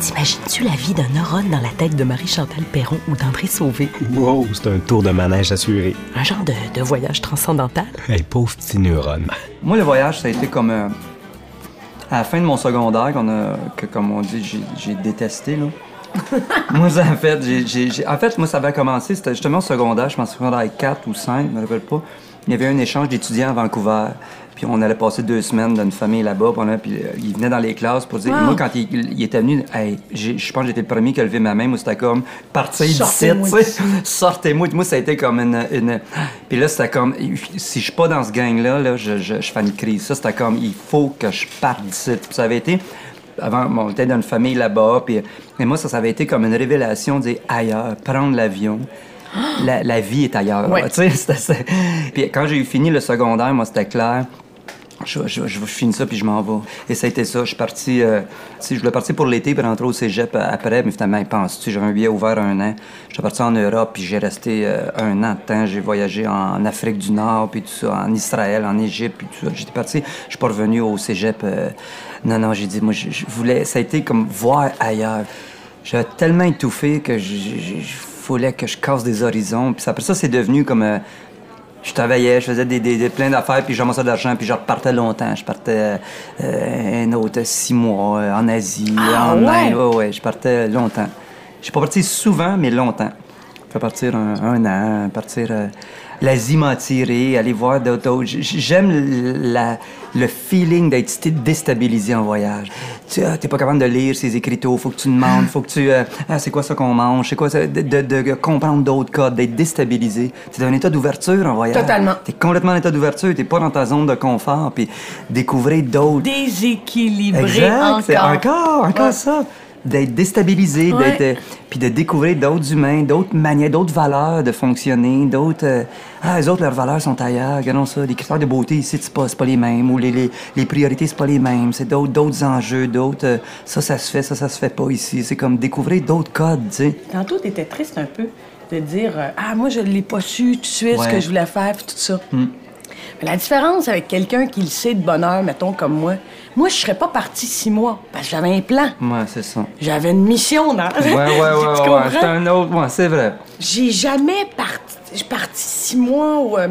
T'imagines-tu la vie d'un neurone dans la tête de Marie-Chantal Perron ou d'André Sauvé? Wow, c'est un tour de manège assuré. Un genre de, de voyage transcendantal? Hey, pauvre petit neurone. Moi, le voyage, ça a été comme. euh, à la fin de mon secondaire, qu'on a, que, comme on dit, j'ai, j'ai détesté, là. *laughs* moi, ça, en fait, j'ai, j'ai- j'ai- en fait, moi, ça avait commencé, c'était justement au secondaire, je pense secondaire 4 ou 5, je me rappelle pas. il y avait un échange d'étudiants à Vancouver. Puis on allait passer deux semaines dans une famille là-bas. Puis, euh, il venait dans les classes pour dire. Wow. Moi, quand il, il était venu, hey, je pense que j'étais le premier qui a levé ma main. Moi, c'était comme partir d'ici, Sortez-moi tu sais. *laughs* Sortez-moi. Moi, ça a été comme une. une- Puis là, c'était comme. Si je suis pas dans ce gang-là, là, je, je, je fais une crise. Ça, c'était comme. Il faut que je parte d'ici. Ça avait été. Avant, bon, on était dans une famille là-bas. Puis, mais moi, ça, ça avait été comme une révélation de dire ailleurs, prendre l'avion. La, la vie est ailleurs. Ouais. *laughs* Puis quand j'ai eu fini le secondaire, moi, c'était clair. Je, finis ça puis je m'en vais. Et ça a été ça. Je suis parti. euh, je voulais partir pour l'été puis rentrer au cégep euh, après, mais finalement, pense tu j'avais un billet ouvert un an. Je suis parti en Europe puis j'ai resté euh, un an de. J'ai voyagé en Afrique du Nord puis tout ça, en Israël, en Égypte puis tout ça. J'étais parti. Je suis pas revenu au cégep. non, non, j'ai dit, moi, je, voulais. Ça a été comme voir ailleurs. J'avais tellement étouffé que je, voulais que je casse des horizons. Puis après ça, c'est devenu comme. Je travaillais, je faisais des, des, des- plein d'affaires, puis j'amassais de l'argent, puis je repartais longtemps. Je partais euh, un autre six mois euh, en Asie, Ah, en ouais? Inde. Ouais, ouais, je partais longtemps. Je suis pas parti souvent, mais longtemps. Peux partir un, un an, partir. euh, L'Asie m'a aller voir d'autres. J'aime le feeling d'être déstabilisé en voyage. Tu n'es pas capable de lire ces écriteaux, faut que tu demandes, faut que tu. euh, ah, c'est quoi ça qu'on mange, c'est quoi ça. De, de- de comprendre d'autres codes, d'être déstabilisé. Tu es dans un état d'ouverture en voyage. Totalement. Tu es complètement en état d'ouverture, tu pas dans ta zone de confort, puis découvrir d'autres. Déséquilibré Exact, encore. encore, encore Ouais. ça. D'être déstabilisé, Ouais. d'être, euh, puis de découvrir d'autres humains, d'autres manières, d'autres valeurs de fonctionner, d'autres. euh, ah, les autres, leurs valeurs sont ailleurs. Regardons ça. Les critères de beauté ici, c'est pas, pas les mêmes. Ou les, les, les priorités, c'est pas les mêmes. C'est d'autres, d'autres enjeux, d'autres. euh, ça, ça se fait, ça, ça se fait pas ici. C'est comme découvrir d'autres codes, tu sais. Tantôt, t'étais triste un peu de dire euh, Ah, moi, je l'ai pas su tout de suite ce que je voulais faire, puis tout ça. Hmm. Mais la différence avec quelqu'un qui le sait de bonheur, mettons, comme moi, moi, je serais pas partie six mois parce que j'avais un plan. Ouais, c'est ça. J'avais une mission dans. Ouais, ouais, *laughs* ouais, Tu ouais. C'est un autre. Ouais, c'est vrai. J'ai jamais parti. J'ai parti six mois ou. euh,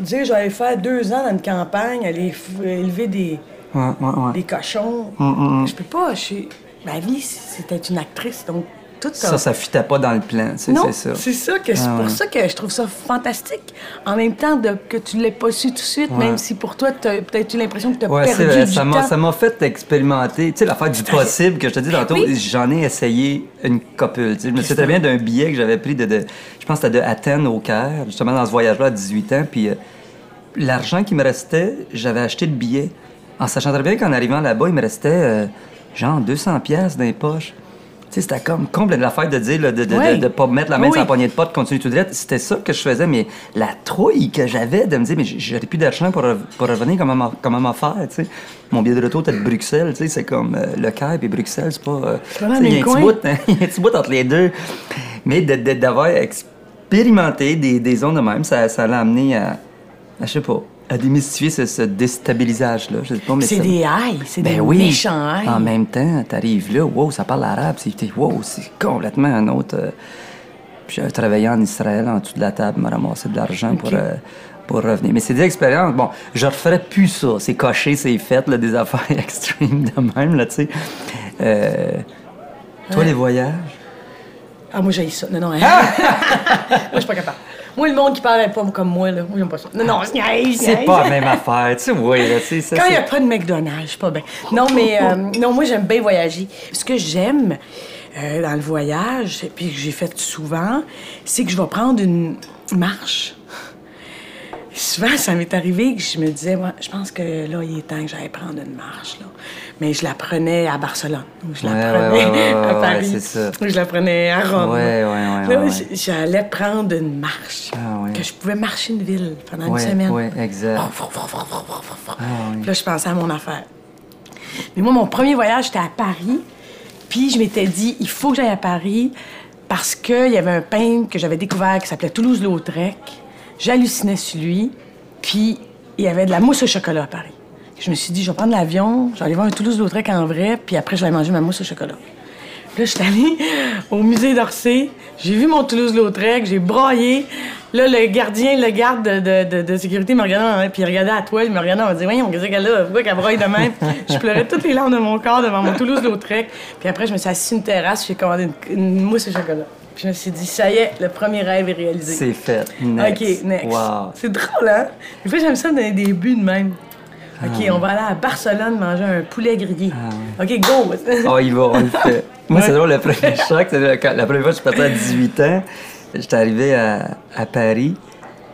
dire, j'allais faire deux ans dans une campagne, aller élever des, Ouais, ouais, ouais. des cochons. Hum, Je peux pas. je Ma vie, c'était une actrice, donc tout Ça, ça fitait pas dans le plan, c'est ça. c'est ça que c'est Ah pour ouais. ça que je trouve ça fantastique. En même temps de, que tu l'aies pas su tout de suite, Ouais. même si pour toi, tu as peut-être eu l'impression que tu as Ouais, perdu vrai, du ça m'a, temps. ça m'a fait expérimenter. Tu sais, l'affaire du possible que je te dis tantôt, Oui. j'en ai essayé une copule. Je me souviens très bien d'un billet que j'avais pris de, de- je pense que c'était de Athènes au Caire, justement dans ce voyage-là à 18 ans. Puis euh, l'argent qui me restait, j'avais acheté le billet. En sachant très bien qu'en arrivant là-bas, il me restait euh, genre 200 pièces dans les poches. C'était comme complètement l'affaire de dire, là, de, de, de- Oui. de pas mettre la main Oui, sur la poignée de pote, continuer tout droit. C'était ça que je faisais, mais la trouille que j'avais de me dire, mais j'aurais plus d'argent pour, re- pour revenir, comment m'en- comment m'en faire, tu sais. Mon billet de retour était de Bruxelles, tu sais, c'est comme euh, le Caire et Bruxelles, c'est pas... euh, il y a un petit bout, hein, *laughs* il y a un petit bout entre les deux. Mais de- de- d'avoir expérimenté des, des zones de même, ça, ça l'a amené à, à, je sais pas, à démystifier ce, ce déstabilisage-là. Je sais pas, mais C'est ça- des haïs, c'est ben des oui. méchants haïs. En même temps, t'arrives là, wow, ça parle arabe, c'est t'es- wow, c'est complètement un autre. euh, Puis j'avais travaillé en Israël, en dessous de la table, me ramasser de l'argent pour, euh, pour revenir. Mais c'est des expériences. Bon, je referais plus ça. C'est coché, c'est fait, là, des *laughs* affaires extrêmes de même, là, tu sais. Euh, Toi, les voyages? Ah, moi, j'ai ça. Non, non. hein? *laughs* moi, je suis pas capable. Moi, le monde qui parle pas comme moi, là, moi, j'aime pas ça. Non, non, c'est niaise, C'est pas la même affaire, tu sais, oui, là, tu sais, ça, Quand il n'y a pas de McDonald's, je suis pas bien. Non, mais euh, non, moi, j'aime bien voyager. Ce que j'aime euh, dans le voyage, et puis que j'ai fait souvent, c'est que je vais prendre une marche. Souvent, ça m'est arrivé que je me disais, moi, je pense que là, il est temps que j'aille prendre une marche. Là. Mais je la prenais à Barcelone, ou je la Ouais, prenais ouais, ouais, *laughs* ouais, à Paris, ou je la prenais à Rome. Là, j'allais prendre une marche. Ah. Que je pouvais marcher une ville pendant une semaine. ouais, exact. Puis là, je pensais à mon affaire. Mais moi, mon premier voyage, c'était à Paris. Puis je m'étais dit, il faut que j'aille à Paris parce qu'il y avait un peintre que j'avais découvert qui s'appelait Toulouse-Lautrec. J'hallucinais sur lui. Puis il y avait de la mousse au chocolat à Paris. Je me suis dit, je vais prendre l'avion, je vais aller voir un Toulouse-Lautrec en vrai, puis après, je vais aller manger ma mousse au chocolat. Puis là, je suis allée *laughs* au musée d'Orsay. J'ai vu mon Toulouse-Lautrec, j'ai braillé. Là, le gardien, le garde de, de- de- de sécurité me regardait, puis il regardait à toile, il me regardait, on me dit, voyons, qu'est-ce qu'elle a? Pourquoi qu'elle braille de même? *laughs* je pleurais toutes les larmes de mon corps devant mon Toulouse-Lautrec. Puis après, je me suis assise sur une terrasse, j'ai commandé une, une mousse au chocolat. Puis je me suis dit, ça y est, le premier rêve est réalisé. C'est fait. Next. OK, next. Wow. C'est drôle, hein? Des fois, j'aime ça donner des buts de même. OK, on va aller à Barcelone manger un poulet grillé. OK, go! Oh, il va, on le fait. *laughs* Moi, c'est drôle, le premier choc, c'est la première fois que je suis parti à 18 ans, j'étais arrivé à, à Paris.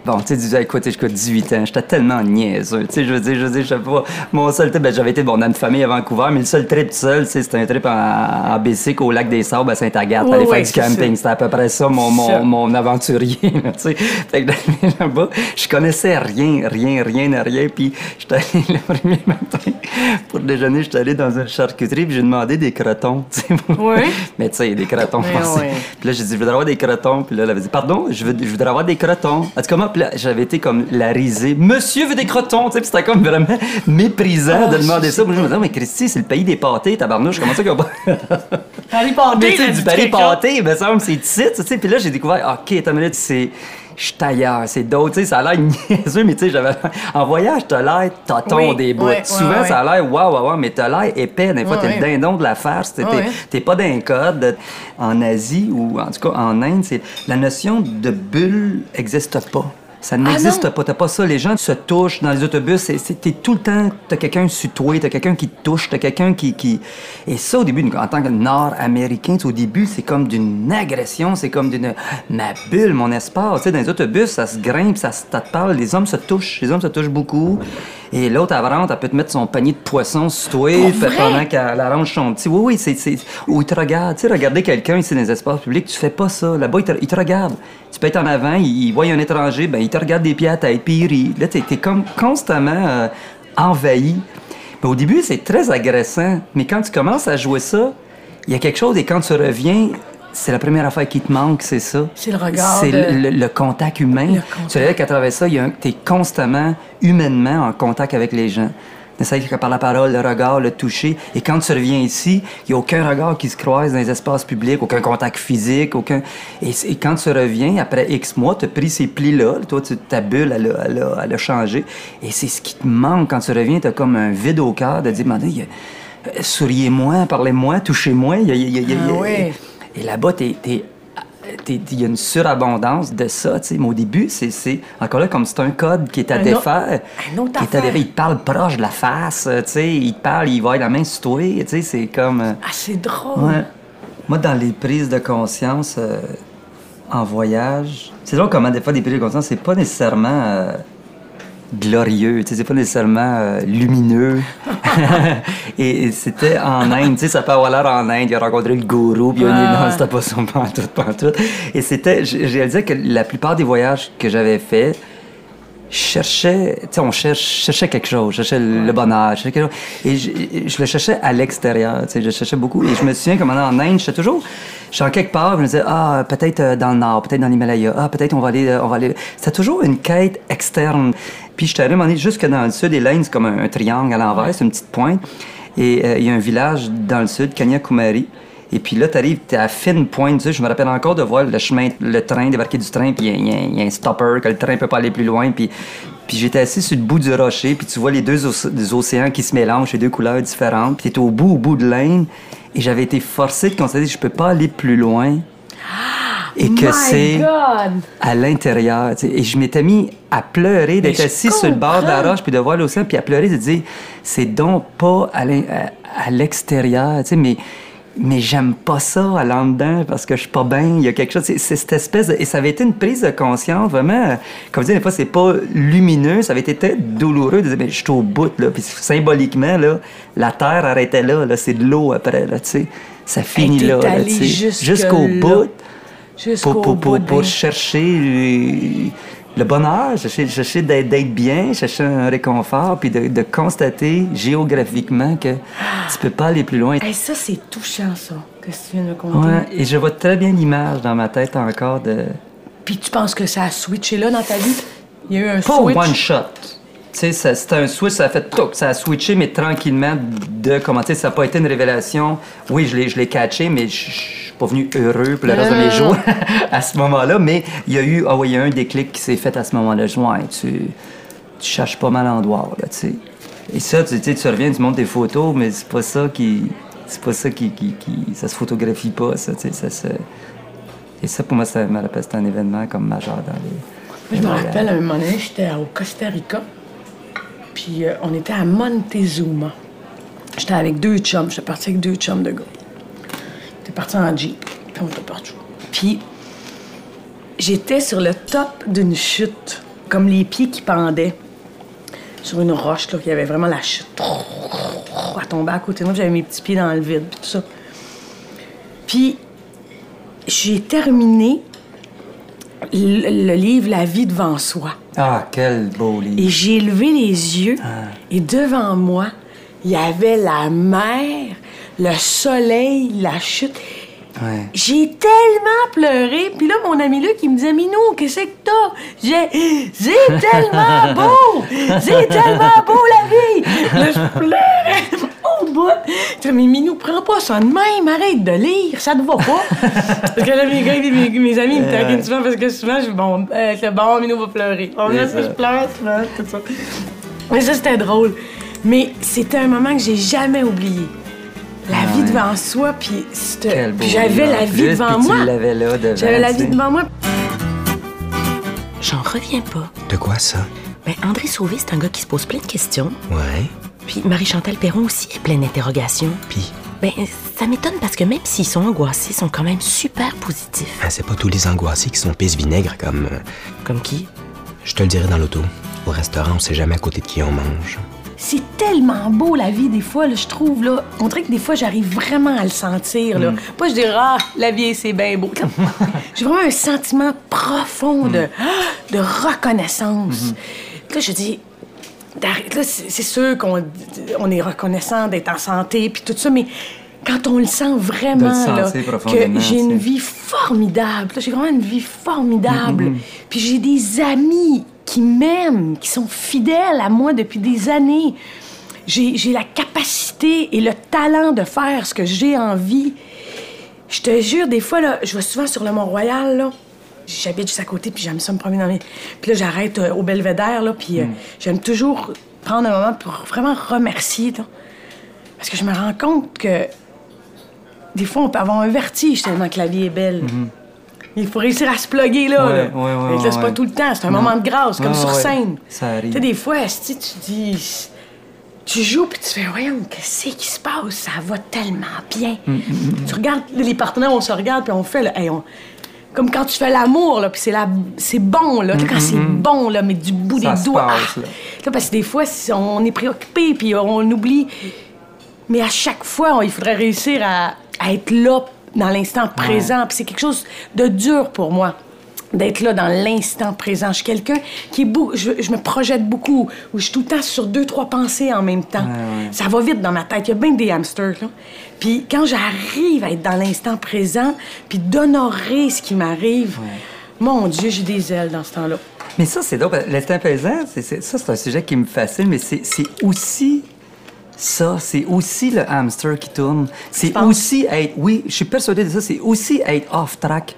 Bon, tu sais, disais, écoute, j'ai 18 ans, j'étais tellement niaiseux. Tu sais, je veux dire, je veux dire, je sais pas. Mon seul trip, ben, j'avais été, bon, dans une famille à Vancouver, mais le seul trip seul, tu sais, c'était un trip en, en bicycle au lac des Sables à Saint-Agathe, aller faire du camping. C'était à peu près ça, mon, mon, mon aventurier, tu sais. Fait que *laughs* là-bas, je connaissais rien, rien, rien, rien. Puis j'étais allé *laughs* le premier matin pour déjeuner, j'étais allé dans une charcuterie, puis j'ai demandé des crotons, tu sais. Ouais. *laughs* Mais tu sais, des crotons. Puis là, j'ai dit, je voudrais avoir des crotons. Puis là, elle avait dit, pardon, je, veux, je voudrais avoir des crotons. Tout puis là, j'avais été comme la risée. Monsieur veut des crotons, tu sais. C'était comme vraiment *laughs* méprisant de Ah, demander c'est- ça. Moi, je me disais, mais Christy, c'est le pays des pâtés, tabarnouche. Comment ça qu'il y a pas. *laughs* Paris Pâté, Mais du Paris pâté, il me semble, c'est ici, tu sais. Puis là, j'ai découvert, OK, attends une minute, c'est. Je suis ailleurs, c'est d'autres, tu sais, ça a l'air *laughs* niaiseux, mais tu sais, j'avais. En voyage, t'as l'air tonton Oui, des bouts. Souvent, ça a l'air waouh, waouh, waouh, mais t'as l'air épais. Des fois, t'es le dindon de la farce. T'es t'es- pas d'un code. En Asie, ou en tout cas en Inde, c'est la notion de bulle n'existe pas. Ça n'existe Ah non? pas. T'as pas ça. Les gens se touchent dans les autobus. T'es tout le temps. T'as quelqu'un sur toi. T'as quelqu'un qui te touche. T'as quelqu'un qui, qui. Et ça, au début, en tant que Nord-Américain, au début, c'est comme d'une agression. C'est comme d'une. Ma bulle, mon espace. Tu sais, dans les autobus, ça se grimpe, ça, se- ça te parle. Les hommes se touchent. Les hommes se touchent beaucoup. Et l'autre, avant, elle peut te mettre son panier de poissons sur toi pendant qu'elle arrange son petit. Oui, oui, c'est. Ou il te regarde. Tu sais, regarder quelqu'un ici dans les espaces publics, tu fais pas ça. Là-bas, il te, il te regarde. Tu peux être en avant, il, il voit un étranger, ben, il te regarde des pieds à tête, puis il rit. Là, t'es es comme constamment euh, envahi. Mais au début, c'est très agressant. Mais quand tu commences à jouer ça, il y a quelque chose, et quand tu reviens, c'est la première affaire qui te manque, c'est ça? C'est le regard C'est de- le, le contact humain. Sais qu'à travers ça, tu es constamment, humainement, en contact avec les gens. Serait-ce que par la parole, le regard, le toucher. Et quand tu reviens ici, il n'y a aucun regard qui se croise dans les espaces publics, aucun contact physique, aucun... Et, quand tu reviens, après X mois, tu as pris ces plis-là, toi, tu, ta bulle, elle a, elle elle a changé. Et c'est ce qui te manque quand tu reviens, tu as comme un vide au cœur de dire, euh, souriez-moi, parlez-moi, touchez-moi. Ah ouais. Et là-bas, t'es- il y a une surabondance de ça, tu sais. Mais au début, c'est, c'est encore là comme c'est un code qui est à Un défaire. un autre qui est à défaire. Il te parle proche de la face, euh, tu sais. Il te parle, il va avec la main sur toi, tu sais. C'est comme. euh, Ah, c'est drôle. ouais. Moi, dans les prises de conscience euh, en voyage, c'est drôle comment des fois des prises de conscience, c'est pas nécessairement. euh, glorieux, tu sais, c'est pas nécessairement euh, lumineux. *laughs* et, et c'était en Inde, tu sais, ça peut avoir l'air en Inde, il a rencontré le gourou, puis il a dit non, c'était pas ça, pantoute, pantoute. Et c'était, je je réalisais que la plupart des voyages que j'avais faits, cherchais, tu sais, on cherche, je cherchais quelque chose, je cherchais le bonheur, je cherchais quelque chose. Et je, je le cherchais à l'extérieur, tu sais, je cherchais beaucoup. Et je me souviens, comme en Inde, j'étais toujours, j'étais en quelque part, je me disais, ah, peut-être euh, dans le nord, peut-être dans l'Himalaya, ah, peut-être on va aller, euh, on va aller. C'était toujours une quête externe. Puis allé, un moment donné, jusque dans le sud, et l'Inde, c'est comme un, un triangle à l'envers, c'est une petite pointe. Et euh, il y a un village dans le sud, Kanyakumari. Et puis là, t'arrives, t'es à fine pointe, tu sais, je me rappelle encore de voir le chemin, le train, débarquer du train, puis il y a- y, y un stopper, que le train peut pas aller plus loin, puis, puis j'étais assis sur le bout du rocher, puis tu vois les deux des océans qui se mélangent, les deux couleurs différentes, puis t'es au bout, au bout de l'Inde, et j'avais été forcé de constater que je peux pas aller plus loin, et que c'est à l'intérieur. tu sais. Et je m'étais mis à pleurer, d'être assis sur le bord de la roche, puis de voir l'océan, puis à pleurer, de dire, c'est donc pas à l'extérieur, tu sais, mais, mais j'aime pas ça à l'en dedans parce que je suis pas bien, il y a quelque chose, c'est cette espèce de... Et ça avait été une prise de conscience, vraiment, comme je dis, des fois, c'est pas lumineux, ça avait été très douloureux de dire, mais je suis au bout, là, puis symboliquement, là, la terre arrêtait là, là c'est de l'eau après, là, tu sais, ça finit là, jusqu'au bout. Jusqu'au pour, pour, pour, bout pour chercher euh, le bonheur, chercher, chercher d'être, bien, chercher un réconfort, puis de, de constater géographiquement que tu peux pas aller plus loin. Hey, ça, c'est touchant, ça, que tu viens de me conter. Ouais, et je vois très bien l'image dans ma tête encore de... Puis tu penses que ça a switché là dans ta vie? Il y a eu un Pas switch? one shot. Tu sais, c'était un switch, ça a fait toc, ça a switché, mais tranquillement, de comment, tu sais, ça n'a pas été une révélation. Oui, je l'ai, je l'ai catché, mais je suis pas venu heureux pour le reste de mes jours *laughs* à ce moment-là. Mais il y a eu, ah oui, il y a un déclic qui s'est fait à ce moment-là. Je ouais, tu, tu cherches pas mal endroit, là, tu sais. Et ça, tu sais, tu reviens, tu montes des photos, mais c'est pas ça qui. C'est pas ça qui, qui, qui- Ça se photographie pas, ça, tu sais, ça se. Et ça, pour moi, ça me rappelle, c'était un événement comme majeur dans les. Je me rappelle, un moment donné, j'étais au Costa Rica, puis euh, on était à Montezuma. J'étais avec deux chums, j'étais parti avec deux chums de gars. J'étais parti en Jeep, puis on était partout. Puis j'étais sur le top d'une chute, comme les pieds qui pendaient sur une roche, là, il y avait vraiment la chute. Elle tombait à côté de moi, j'avais mes petits pieds dans le vide, puis tout ça. Puis j'ai terminé le, le livre La vie devant soi. Ah, quel beau livre. Et j'ai levé les yeux et devant moi, il y avait la mer, le soleil, la chute. Ouais. J'ai tellement pleuré. Puis là, mon ami Luc, il me disait, Minou, qu'est-ce que t'as? J'ai, *gasps* c'est tellement *laughs* beau! C'est tellement beau, la vie! Là, je pleurais bout. Je disais, mais Minou, prends pas ça de même, arrête de lire, ça te va pas. *laughs* parce que là, mes gars, mes, mes amis, ils me taquinent souvent parce que souvent, je dis, bon, euh, c'est bon, Minou va pleurer. On là, je pleure souvent, tout ça. Mais ça, c'était drôle. Mais c'était un moment que j'ai jamais oublié. La Ah vie ouais. devant soi, puis j'avais la vie plus, devant moi. J'avais la vie devant moi. J'en reviens pas. De quoi ça? Ben, André Sauvé, c'est un gars qui se pose plein de questions. Ouais. Puis Marie-Chantal Perron aussi est pleine d'interrogations. Puis, Ben, ça m'étonne parce que même s'ils sont angoissés, ils sont quand même super positifs. hein, c'est pas tous les angoissés qui sont pisse vinaigre comme. euh, Comme qui? je te le dirai dans l'auto. Au restaurant, on sait jamais à côté de qui on mange. C'est tellement beau la vie des fois, là, je trouve là. On dirait que des fois j'arrive vraiment à le sentir là. Pas je dirais ah la vie c'est bien beau. *laughs* J'ai vraiment un sentiment profond de de reconnaissance. Là je dis là c'est sûr qu'on on est reconnaissant d'être en santé puis tout ça mais quand on le sent vraiment le là, que j'ai une vie formidable, j'ai vraiment une vie formidable. Puis j'ai des amis qui m'aiment, qui sont fidèles à moi depuis des années. J'ai j'ai la capacité et le talent de faire ce que j'ai envie. Je te jure, des fois, là, je vais souvent sur le Mont-Royal, là. J'habite juste à côté, puis j'aime ça me promener dans les... Puis là, j'arrête euh, au Belvédère, là, puis euh, j'aime toujours prendre un moment pour vraiment remercier, là. Parce que je me rends compte que des fois, on peut avoir un vertige tellement que la vie est belle. Il faut réussir à se plugger, là. Ouais, là. ouais, ouais, là, c'est pas tout le temps, c'est un moment de grâce, comme Ouais, sur scène. Ça arrive. Tu sais, des fois, esti, tu dis... Tu joues, puis tu fais, voyons, qu'est-ce qui se passe? Ça va tellement bien. Mm, Tu regardes, les partenaires, on se regarde, puis on fait, là, hey, on- comme quand tu fais l'amour, là, puis c'est la... c'est bon, là. Tu sais, quand c'est bon, là, mais du bout Mm, Ça des doigts. passe, là. Parce que des fois, si on est préoccupé, puis on oublie. Mais à chaque fois, on- il faudrait réussir à, à être là, dans l'instant présent. Puis c'est quelque chose de dur pour moi d'être là dans l'instant présent. Je suis quelqu'un qui est je, je me projette beaucoup, où je suis tout le temps sur deux, trois pensées en même temps. Ça va vite dans ma tête. Il y a bien des hamsters, là. Puis quand j'arrive à être dans l'instant présent, puis d'honorer ce qui m'arrive, mon Dieu, j'ai des ailes dans ce temps-là. Mais ça, c'est drôle. L'instant présent, c'est, ça, c'est un sujet qui me fascine, mais c'est, aussi ça. C'est aussi le hamster qui tourne. C'est aussi être. Oui, je suis persuadé de ça. C'est aussi être off-track.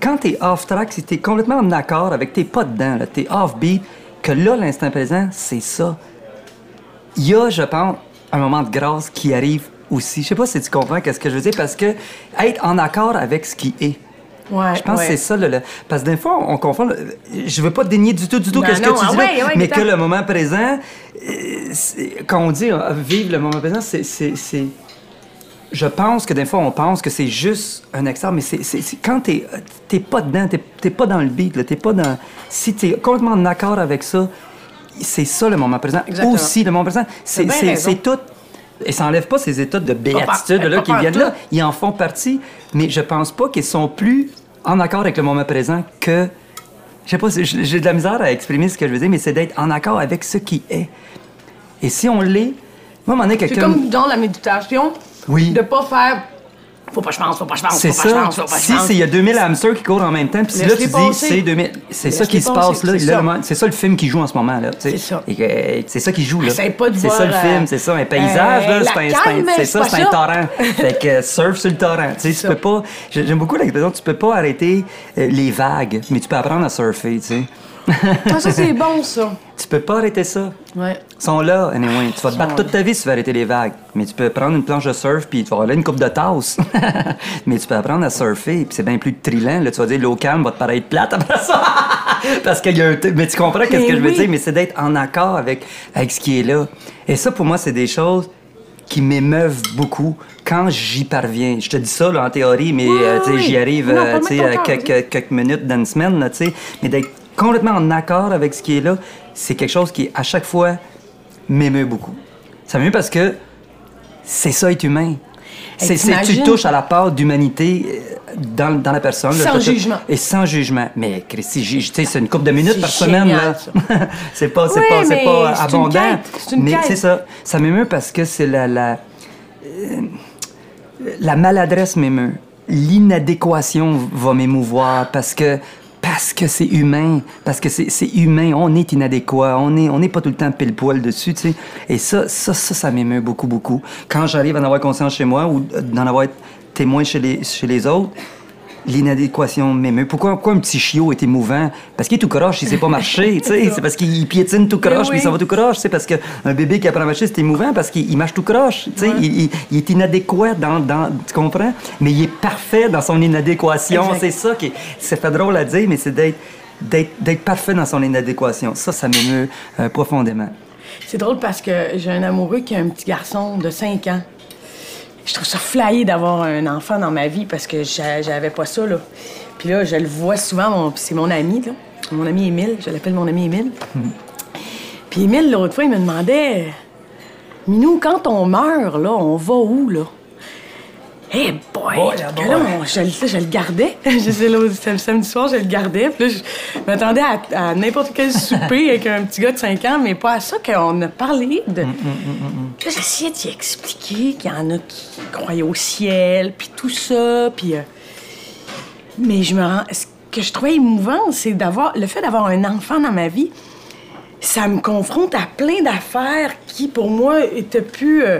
Quand t'es off-track, si t'es complètement en accord avec t'es pas dedans, t'es off-beat, que là, l'instant présent, c'est ça. Il y a, je pense, un moment de grâce qui arrive aussi. Je sais pas si tu comprends qu'est-ce que je veux dire, parce que être en accord avec ce qui est. Ouais, Je pense ouais. que c'est ça, le, le- parce que des fois, on confond. le- Je veux pas dénier du tout, du tout qu'est-ce que non, tu ah dis, là, ouais, ouais, mais que le moment présent, euh, quand on dit euh, vivre le moment présent, c'est. Je pense que des fois, on pense que c'est juste un extérieur, mais c'est, quand t'es, t'es pas dedans, t'es, pas dans le beat, là, t'es pas dans. Si t'es complètement en accord avec ça, c'est ça le moment présent. Exactement. Aussi, le moment présent, c'est tout. Et ça enlève pas ces états de béatitude là, qui viennent là. Ils en font partie, mais je pense pas qu'ils sont plus en accord avec le moment présent que. Je sais pas, j'ai de la misère à exprimer ce que je veux dire, mais c'est d'être en accord avec ce qui est. Et si on l'est, moi, à un moment donné, C'est quelqu'un. comme dans la méditation. Oui. De pas faire. Faut pas que je pense, faut pas que je pense, C'est faut pas que je ça. pense, faut pas que je Si pense. c'est- il y a 2000 hamsters qui courent en même temps, puis là tu dis c'est 2000, c'est ça qui se passe là. c'est ça. le film qui joue en ce moment là. C'est ça. C'est ça qui joue là. Pas C'est ça le euh, film, c'est ça un paysage euh, là. C'est ça, c'est un torrent. fait que euh, surf sur le torrent. Tu sais, tu ça. peux pas. j'ai- J'aime beaucoup l'expression. Tu peux pas arrêter euh, les vagues, mais tu peux apprendre à surfer. Tu sais. Ah, ça, c'est bon, ça. Tu peux pas arrêter ça. Ouais. Ils sont là, anyway. Tu vas te battre toute ta vie si tu veux arrêter les vagues. Mais tu peux prendre une planche de surf, puis tu vas aller une coupe de tasse. *laughs* mais tu peux apprendre à surfer, puis c'est bien plus trillant. Là, tu vas dire, l'eau calme va te paraître plate après ça. *laughs* Parce qu'il y a un... Mais tu comprends qu'est-ce que je veux dire? Mais c'est d'être en accord avec, avec ce qui est là. Et ça, pour moi, c'est des choses qui m'émeuvent beaucoup quand j'y parviens. Je te dis ça là, en théorie, mais Oui, euh, oui. j'y arrive Non, euh, à quelques, quelques minutes dans une semaine, là, mais d'être complètement en accord avec ce qui est là, c'est quelque chose qui, à chaque fois, m'émeut beaucoup. Ça m'émeut parce que c'est ça être humain. C'est, c'est- tu touches à la part d'humanité euh, dans, dans la personne. Sans jugement. Et sans jugement. Mais Christy, c'est une couple de minutes par semaine. Là. *laughs* c'est pas, c'est Oui, pas, c'est pas abondant. une mais c'est ça. Ça m'émeut parce que c'est la, la, euh, la maladresse m'émeut. L'inadéquation va m'émouvoir parce que parce que c'est humain, parce que c'est humain, on est inadéquat, on est on n'est pas tout le temps pile poil dessus, tu sais. Et ça ça ça ça m'émeut beaucoup beaucoup. Quand j'arrive à en avoir conscience chez moi ou d'en avoir témoin chez les chez les autres, l'inadéquation m'émeut. Pourquoi, pourquoi un petit chiot est émouvant? Parce qu'il est tout croche, il sait pas marcher, tu *laughs* sais. C'est parce qu'il piétine tout croche, puis ça va tout croche. C'est parce qu'un bébé qui apprend à marcher, c'est émouvant parce qu'il il marche tout croche, tu sais. Il, il- il est inadéquat dans, dans... Tu comprends? Mais il est parfait dans son inadéquation. C'est ça qui est... C'est fait drôle à dire, mais c'est d'être... D'être, d'être parfait dans son inadéquation. Ça, ça m'émeut euh, profondément. C'est drôle parce que j'ai un amoureux qui a un petit garçon de 5 ans. Je trouve ça flyé d'avoir un enfant dans ma vie parce que j'a- j'avais pas ça, là. Puis là, je le vois souvent, c'est mon ami. Mon ami Émile, je l'appelle mon ami Émile. Puis Émile, l'autre fois, il me demandait Minou, quand on meurt, là, on va où, là? Eh boy! Boy, Parce boy. que là, on- je, le- je le gardais. *laughs* là, le samedi soir, je le gardais. Puis là, je m'attendais à, à n'importe quel souper avec un petit gars de 5 ans, mais pas à ça qu'on a parlé de. Puis là, j'essayais d'y expliquer qu'il y en a qui croyaient au ciel, puis tout ça, puis... euh, Mais je me rends... Ce que je trouvais émouvant, c'est d'avoir... Le fait d'avoir un enfant dans ma vie, ça me confronte à plein d'affaires qui, pour moi, étaient plus... euh,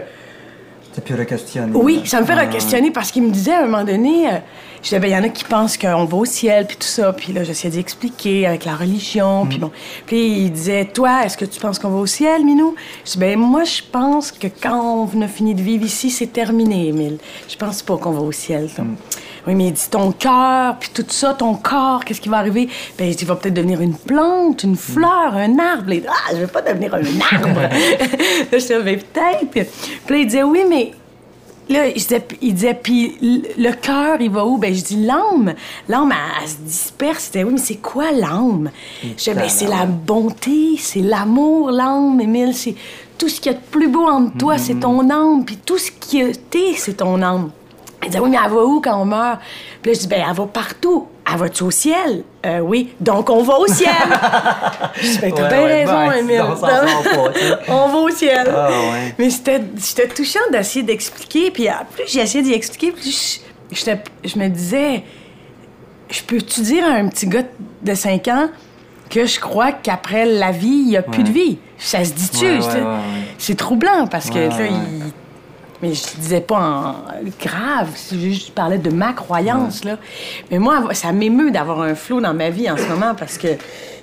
Oui, ça me fait re-questionner parce qu'il me disait à un moment donné, euh, je disais, ben, il y en a qui pensent qu'on va au ciel, puis tout ça. Puis là, j'essayais d'expliquer avec la religion, puis bon. Puis il disait, toi, est-ce que tu penses qu'on va au ciel, Minou? Je dis, ben, moi, je pense que quand on a fini de vivre ici, c'est terminé, Émile. Je pense pas qu'on va au ciel. Oui, mais il dit, ton cœur, puis tout ça, ton corps, qu'est-ce qui va arriver? Ben, il dit, il va peut-être devenir une plante, une fleur, un arbre. Il dit, ah, je veux pas devenir un arbre. *laughs* je disais, ben, peut-être. Puis là, il disait, oui, mais Là, il disait, il disait puis le cœur, il va où? Ben, je dis l'âme. L'âme, elle, elle se disperse. Il disait, oui, mais c'est quoi l'âme? Je disais, ben, c'est la bonté, c'est l'amour, l'âme, Émile. C'est tout ce qu'il y a de plus beau en toi, c'est ton âme. Puis tout ce qui t'es, c'est ton âme. Il disait, oui, mais elle va où quand on meurt? Puis là, je dis, ben, elle va partout. Elle va-tu au ciel? Euh, oui. Donc, on va au ciel. *laughs* je dis, ben, t'as Ouais, bien ouais, raison, ben, Émile. on *laughs* va au ciel. Ah, ouais. Mais c'était touchant d'essayer d'expliquer. Puis plus j'ai essayé d'y expliquer, plus je, me disais, je peux-tu dire à un petit gars de 5 ans que je crois qu'après la vie, il n'y a plus de vie? Ça se dit-tu? C'est- troublant parce que là, il- Mais je disais pas en grave, je parlais de ma croyance, là. Mais moi, ça m'émeut d'avoir un flot dans ma vie en ce moment parce que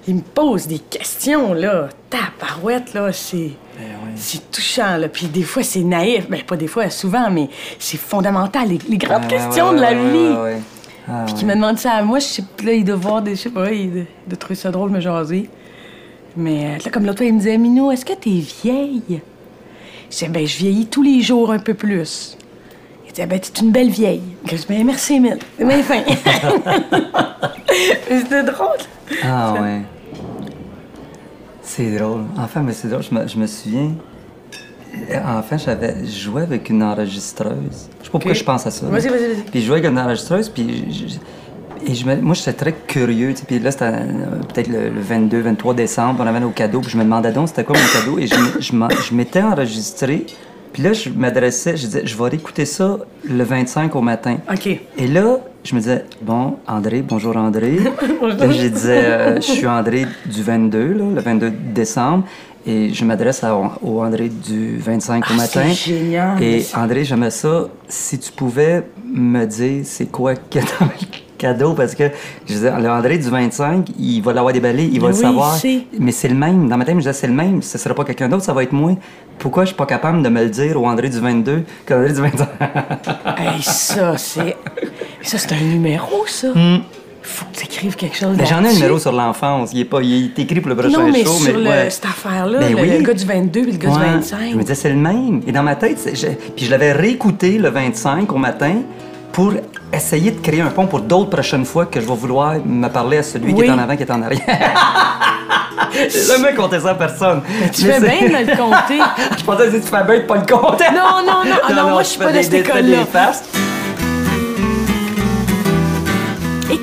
il me pose des questions, là. Ta parouette, là, c'est... C'est touchant, là. Puis des fois, c'est naïf. Ben, pas des fois, souvent, mais c'est fondamental. Les, les grandes questions ouais, de la ouais, vie. Ah, Puis qui me demande ça à moi, je sais plus, là, il doit voir des. Je sais pas, il de, de trouver ça drôle, me jaser. Mais euh, là, comme l'autre fois, il me disait, Minou, est-ce que t'es vieille? Je disais, ben, je vieillis tous les jours un peu plus. Il disait, ben, t'es une belle vieille. Je dis, ben, merci. C'est bien fin. Mais *laughs* C'était drôle. Ah ouais. C'est drôle. Enfin, mais c'est drôle. Je me, je me souviens. euh, Enfin, j'avais je jouais avec une enregistreuse. Je sais pas pourquoi je pense à ça. Vas-y, vas-y, vas-y. Puis je jouais avec une enregistreuse, puis je- je- et je me- moi, j'étais très curieux. tu sais, Puis là, c'était euh, peut-être le, le 22, 23 décembre, on avait nos cadeaux. Puis je me demandais donc c'était quoi mon cadeau. Et je, je je m'étais enregistré. Puis là, je m'adressais, je disais, je vais réécouter ça le 25 au matin. OK. Et là, je me disais, bon, André, bonjour André. *laughs* là, je disais, euh, je suis André du 22, là, le 22 décembre. Et je m'adresse au André du 25 au Ah, matin. c'est génial. Et André, j'aimais ça. Si tu pouvais me dire c'est quoi dans, cadeau parce que je disais, le André du 25, il va l'avoir déballé, il va Mais le oui, savoir. Mais c'est le même. Dans ma tête, je disais, c'est le même. Ce sera pas quelqu'un d'autre, ça va être moi. Pourquoi je suis pas capable de me le dire au André du 22 qu'André du 25? *laughs* Hey, ça, c'est. Ça, c'est un numéro, ça. Faut que tu écrives quelque chose. Mais j'en ai un numéro sur l'enfance. Il est pas, il est écrit pour le prochain Non, mais show, sur le- ouais. cette affaire-là, Ben le, oui. le gars du 22 et le gars Ouais. du 25. Je me disais, c'est le même. Et dans ma tête, je- puis je l'avais réécouté le 25 au matin pour essayer de créer un pont pour d'autres prochaines fois que je vais vouloir me parler à celui qui est en avant, qui est en arrière. J'ai jamais compté ça à personne. tu Mais fais c'est- bien de le compter. *laughs* Je pensais que tu fais bien de pas le compter. Non, non, non. Ah non, moi, je suis fais pas de cette école-là.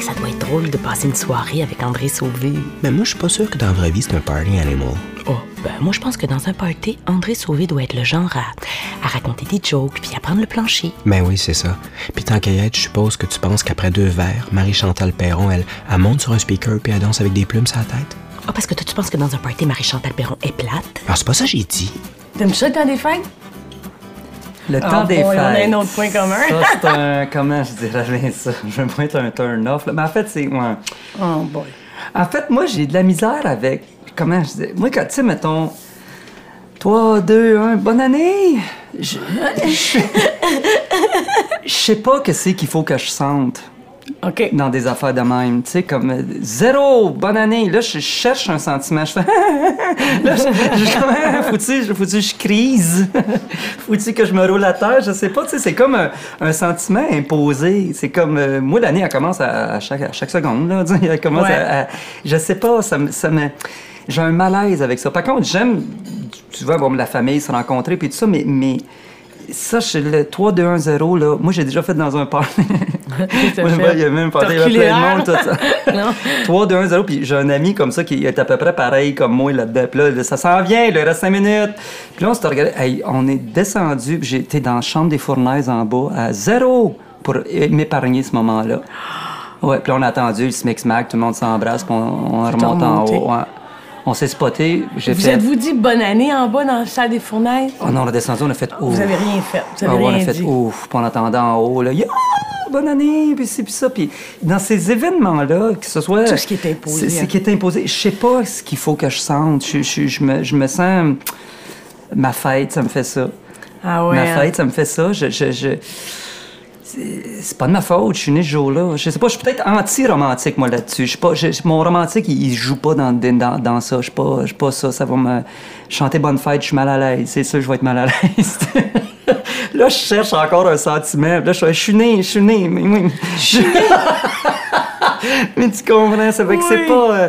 Que ça doit être drôle de passer une soirée avec André Sauvé. Mais moi, je suis pas sûr que dans la vraie vie, c'est un party animal. Oh, ben moi je pense que dans un party, André Sauvé doit être le genre à, à raconter des jokes puis à prendre le plancher. Ben oui, c'est ça. Puis tant qu'à je suppose que tu penses qu'après deux verres, Marie-Chantal Perron, elle, elle monte sur un speaker puis elle danse avec des plumes sur la tête? Ah, parce que toi, tu penses que dans un party, Marie-Chantal Perron est plate? Alors, c'est pas ça que j'ai dit. T'aimes ça temps des fêtes? Le temps Ah, des bon, fêtes. on a un autre point commun. Ça, c'est un. *laughs* Comment je dirais bien ça? Je veux pas être un turn-off. Mais en fait, c'est. ouais. Oh boy. En fait, moi, j'ai de la misère avec. Comment je dis? Moi, quand, tu sais, mettons. 3, 2, 1, bonne année! Je. Je je sais pas que c'est qu'il faut que je sente Dans des affaires de même. Tu sais, comme zéro, bonne année. Là, je cherche un sentiment. Je fais. *laughs* là, je, je, je- *laughs* faut-tu, je- que je crise? *laughs* faut-tu que je me roule à terre? Je sais pas. Tu sais, c'est comme un, un sentiment imposé. C'est comme. euh, moi, l'année, elle commence à, à chaque, à chaque seconde. Là, elle commence Ouais. à, à- Je sais pas, ça. Ça me j'ai un malaise avec ça. Par contre, j'aime, tu vois, bon, la famille se rencontrer puis tout ça, mais, mais ça, je- le 3, 2, 1, 0, là, moi, j'ai déjà fait dans un party. *laughs* Il y a même pas t'as il y avait plein de reculé monde, tout ça. *laughs* Non. 3, 2, 1, 0. Puis j'ai un ami comme ça qui est à peu près pareil comme moi là-dedans. Puis là, ça s'en vient, il reste 5 minutes. Puis là, on s'est regardé. Hey, on est descendu. été dans la chambre des fournaises en bas à zéro pour m'épargner ce moment-là. Ouais, puis là, on a attendu le Smix-Mac, tout le monde s'embrasse, puis on, remonte en haut. ouais. On s'est spoté. J'ai Vous fait. êtes-vous dit bonne année en bas dans la salle des fournaises? Oh non, on a descendu, on a fait. Vous ouf. avez rien fait. Vous Ah on a fait dit. ouf, puis on attendait en haut, là, Yeah! bonne année, puis ci, puis ça. Puis dans ces événements-là, que ce soit. Tout ce qui est imposé, C'est hein. ce qui est imposé. Je sais pas ce qu'il faut que je sente. Je, je, je me, je me sens. Ma fête, ça me fait ça. Ah ouais. ma hein. fête, ça me fait ça. Je. C'est- pas de ma faute, je suis né ce jour-là. Je sais pas, je suis peut-être anti-romantique, moi, là-dessus. Je suis pas, je- mon romantique, il, il joue pas dans, dans, dans ça. Je suis pas, je suis pas ça. Ça va me chanter bonne fête, je suis mal à l'aise. C'est sûr, je vais être mal à l'aise. *laughs* là, je cherche encore un sentiment. Là, je suis, je suis né, je suis né. Mais, oui. *laughs* mais tu comprends, ça fait que c'est pas. euh,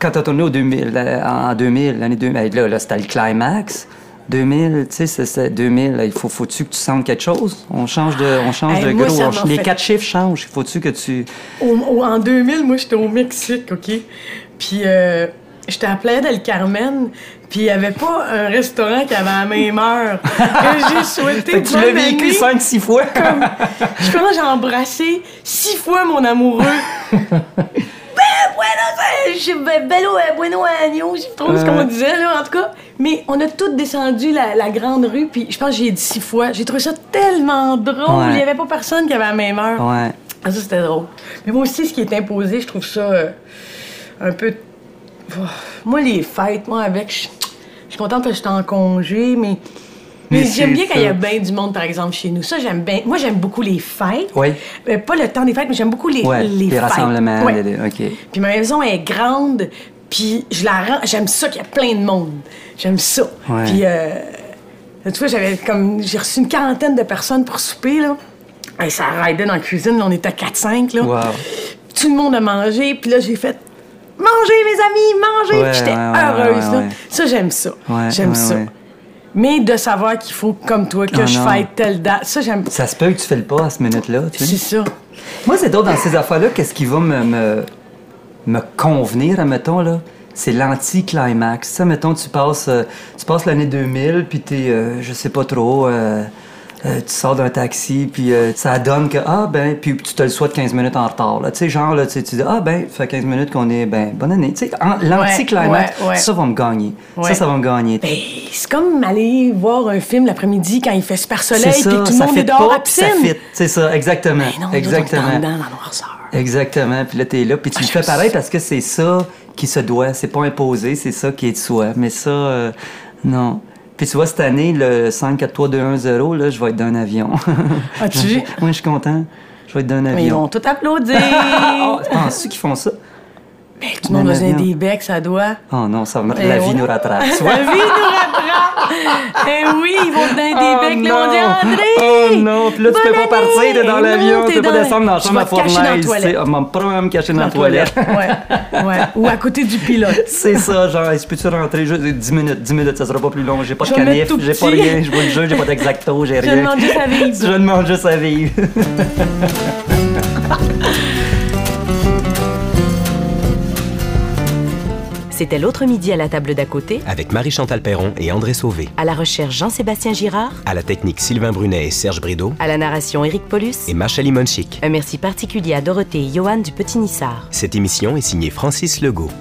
Quand t'as tourné au 2000, euh, en 2000, l'année 2000, là, là c'était le climax. 2000, tu sais, c'est- c'est 2000, là, il faut, faut-tu que tu sentes quelque chose? On change de, on change Hey, de moi, gros. on- les quatre chiffres changent. Faut-tu que tu. Au- au- en 2000, moi, j'étais au Mexique, OK? Puis euh, j'étais à Playa del Carmen, puis il n'y avait pas un restaurant qui avait la même heure. *laughs* que j'ai souhaité tu l'as vécu année. 5-6 fois. Je pense que j'ai embrassé six fois mon amoureux. *laughs* ben, bueno, je ben, bello, bueno año, je trop ce qu'on disait, là, en tout cas. Mais on a tous descendu la, la grande rue, puis je pense que j'ai dit six fois. J'ai trouvé ça tellement drôle. Ouais. Il n'y avait pas personne qui avait la même heure. Ouais. Ah, ça, c'était drôle. Mais moi aussi, ce qui est imposé, je trouve ça euh, un peu. Oh, Moi, les fêtes, moi, avec, je je suis contente que je suis en congé, mais. Mais, j'aime bien quand il y a bien du monde, par exemple, chez nous. Ça, j'aime bien. Moi, j'aime beaucoup les fêtes. Oui. Euh, pas le temps des fêtes, mais j'aime beaucoup les, Ouais. les Les fêtes. rassemblements. Ouais. les- les- OK. Puis ma maison est grande, puis je la rends. J'aime ça qu'il y a plein de monde. J'aime ça. Ouais. Puis, euh, tu vois, j'avais comme. J'ai reçu une quarantaine de personnes pour souper, là. Ça raidait dans la cuisine, là, on était à 4-5, là. Wow. Tout le monde a mangé, puis là, j'ai fait. Mangez, mes amis, mangez! Ouais, j'étais ouais, ouais, heureuse, là. Ça, j'aime ça. J'aime ça. Mais de savoir qu'il faut, comme toi, que Ah, je fête telle date, ça, j'aime. Ça se peut que tu fais le pas à ce minute-là. Tu sais. C'est ça. Moi, c'est d'autres dans ces affaires-là, qu'est-ce qui va me, me, me convenir, admettons, là? C'est l'anti-climax. Ça, mettons, tu passes, euh, tu passes l'année 2000, puis t'es, euh, je sais pas trop, euh, euh, tu sors d'un taxi, puis euh, ça donne que, ah, ben, puis tu te le souhaites 15 minutes en retard, là. Tu sais, genre, là, tu dis, ah, ben, ça fait 15 minutes qu'on est, ben, bonne année. Tu sais, l'anti-climax, ouais, ouais. ça va me gagner. Ça, ça va me gagner. Ben, c'est comme aller voir un film l'après-midi quand il fait super soleil puis tout le ça monde est dehors pas, à puis ça piscine. fit. C'est ça, exactement. Ben non, exactement. dans la noirceur. Exactement. Puis là, t'es là. Puis tu le fais pareil parce que c'est ça qui se doit. C'est pas imposé, c'est ça qui est de soi. Mais ça, euh, non. Puis tu vois, cette année, le 5, 4, 3, 2, 1, 0, là, je vais être dans un avion. *laughs* As-tu vu? *laughs* Moi, je suis content. Je vais être dans un Mais ils avion. vont tout applaudir. *laughs* Oh, penses-tu qu'ils font ça? Ben, tout le monde Dans a besoin l'avion. des becs, ça doit. Oh non, ça va... La vie ouais. nous rattrape. Tu *laughs* La vie nous rattrape. Eh oui, ils vont te donner des Oh becs. Là, on dit non. André! Oh non, puis là, tu peux pas partir, t'es dans l'avion, non, tu peux pas descendre dans la Tu chambre à fournaise. tu. On va probablement me cacher dans la toilette. Ouais, ouais. Ou à côté du pilote. *laughs* C'est ça, genre, est-ce que peux-tu rentrer juste 10 minutes, 10 minutes, ça sera pas plus long. J'ai pas de Je canif, j'ai pas rien, je vois le jeu, j'ai pas d'exacto, j'ai Je rien. demande juste à vivre. *laughs* Je demande juste à vivre. C'était l'autre midi à la table d'à côté. Avec Marie-Chantal Perron et André Sauvé. À la recherche Jean-Sébastien Girard. À la technique Sylvain Brunet et Serge Brideau. À la narration Éric Paulus. Et Macha Limonchik. Un merci particulier à Dorothée et Johan du Petit Nissard. Cette émission est signée Francis Legault.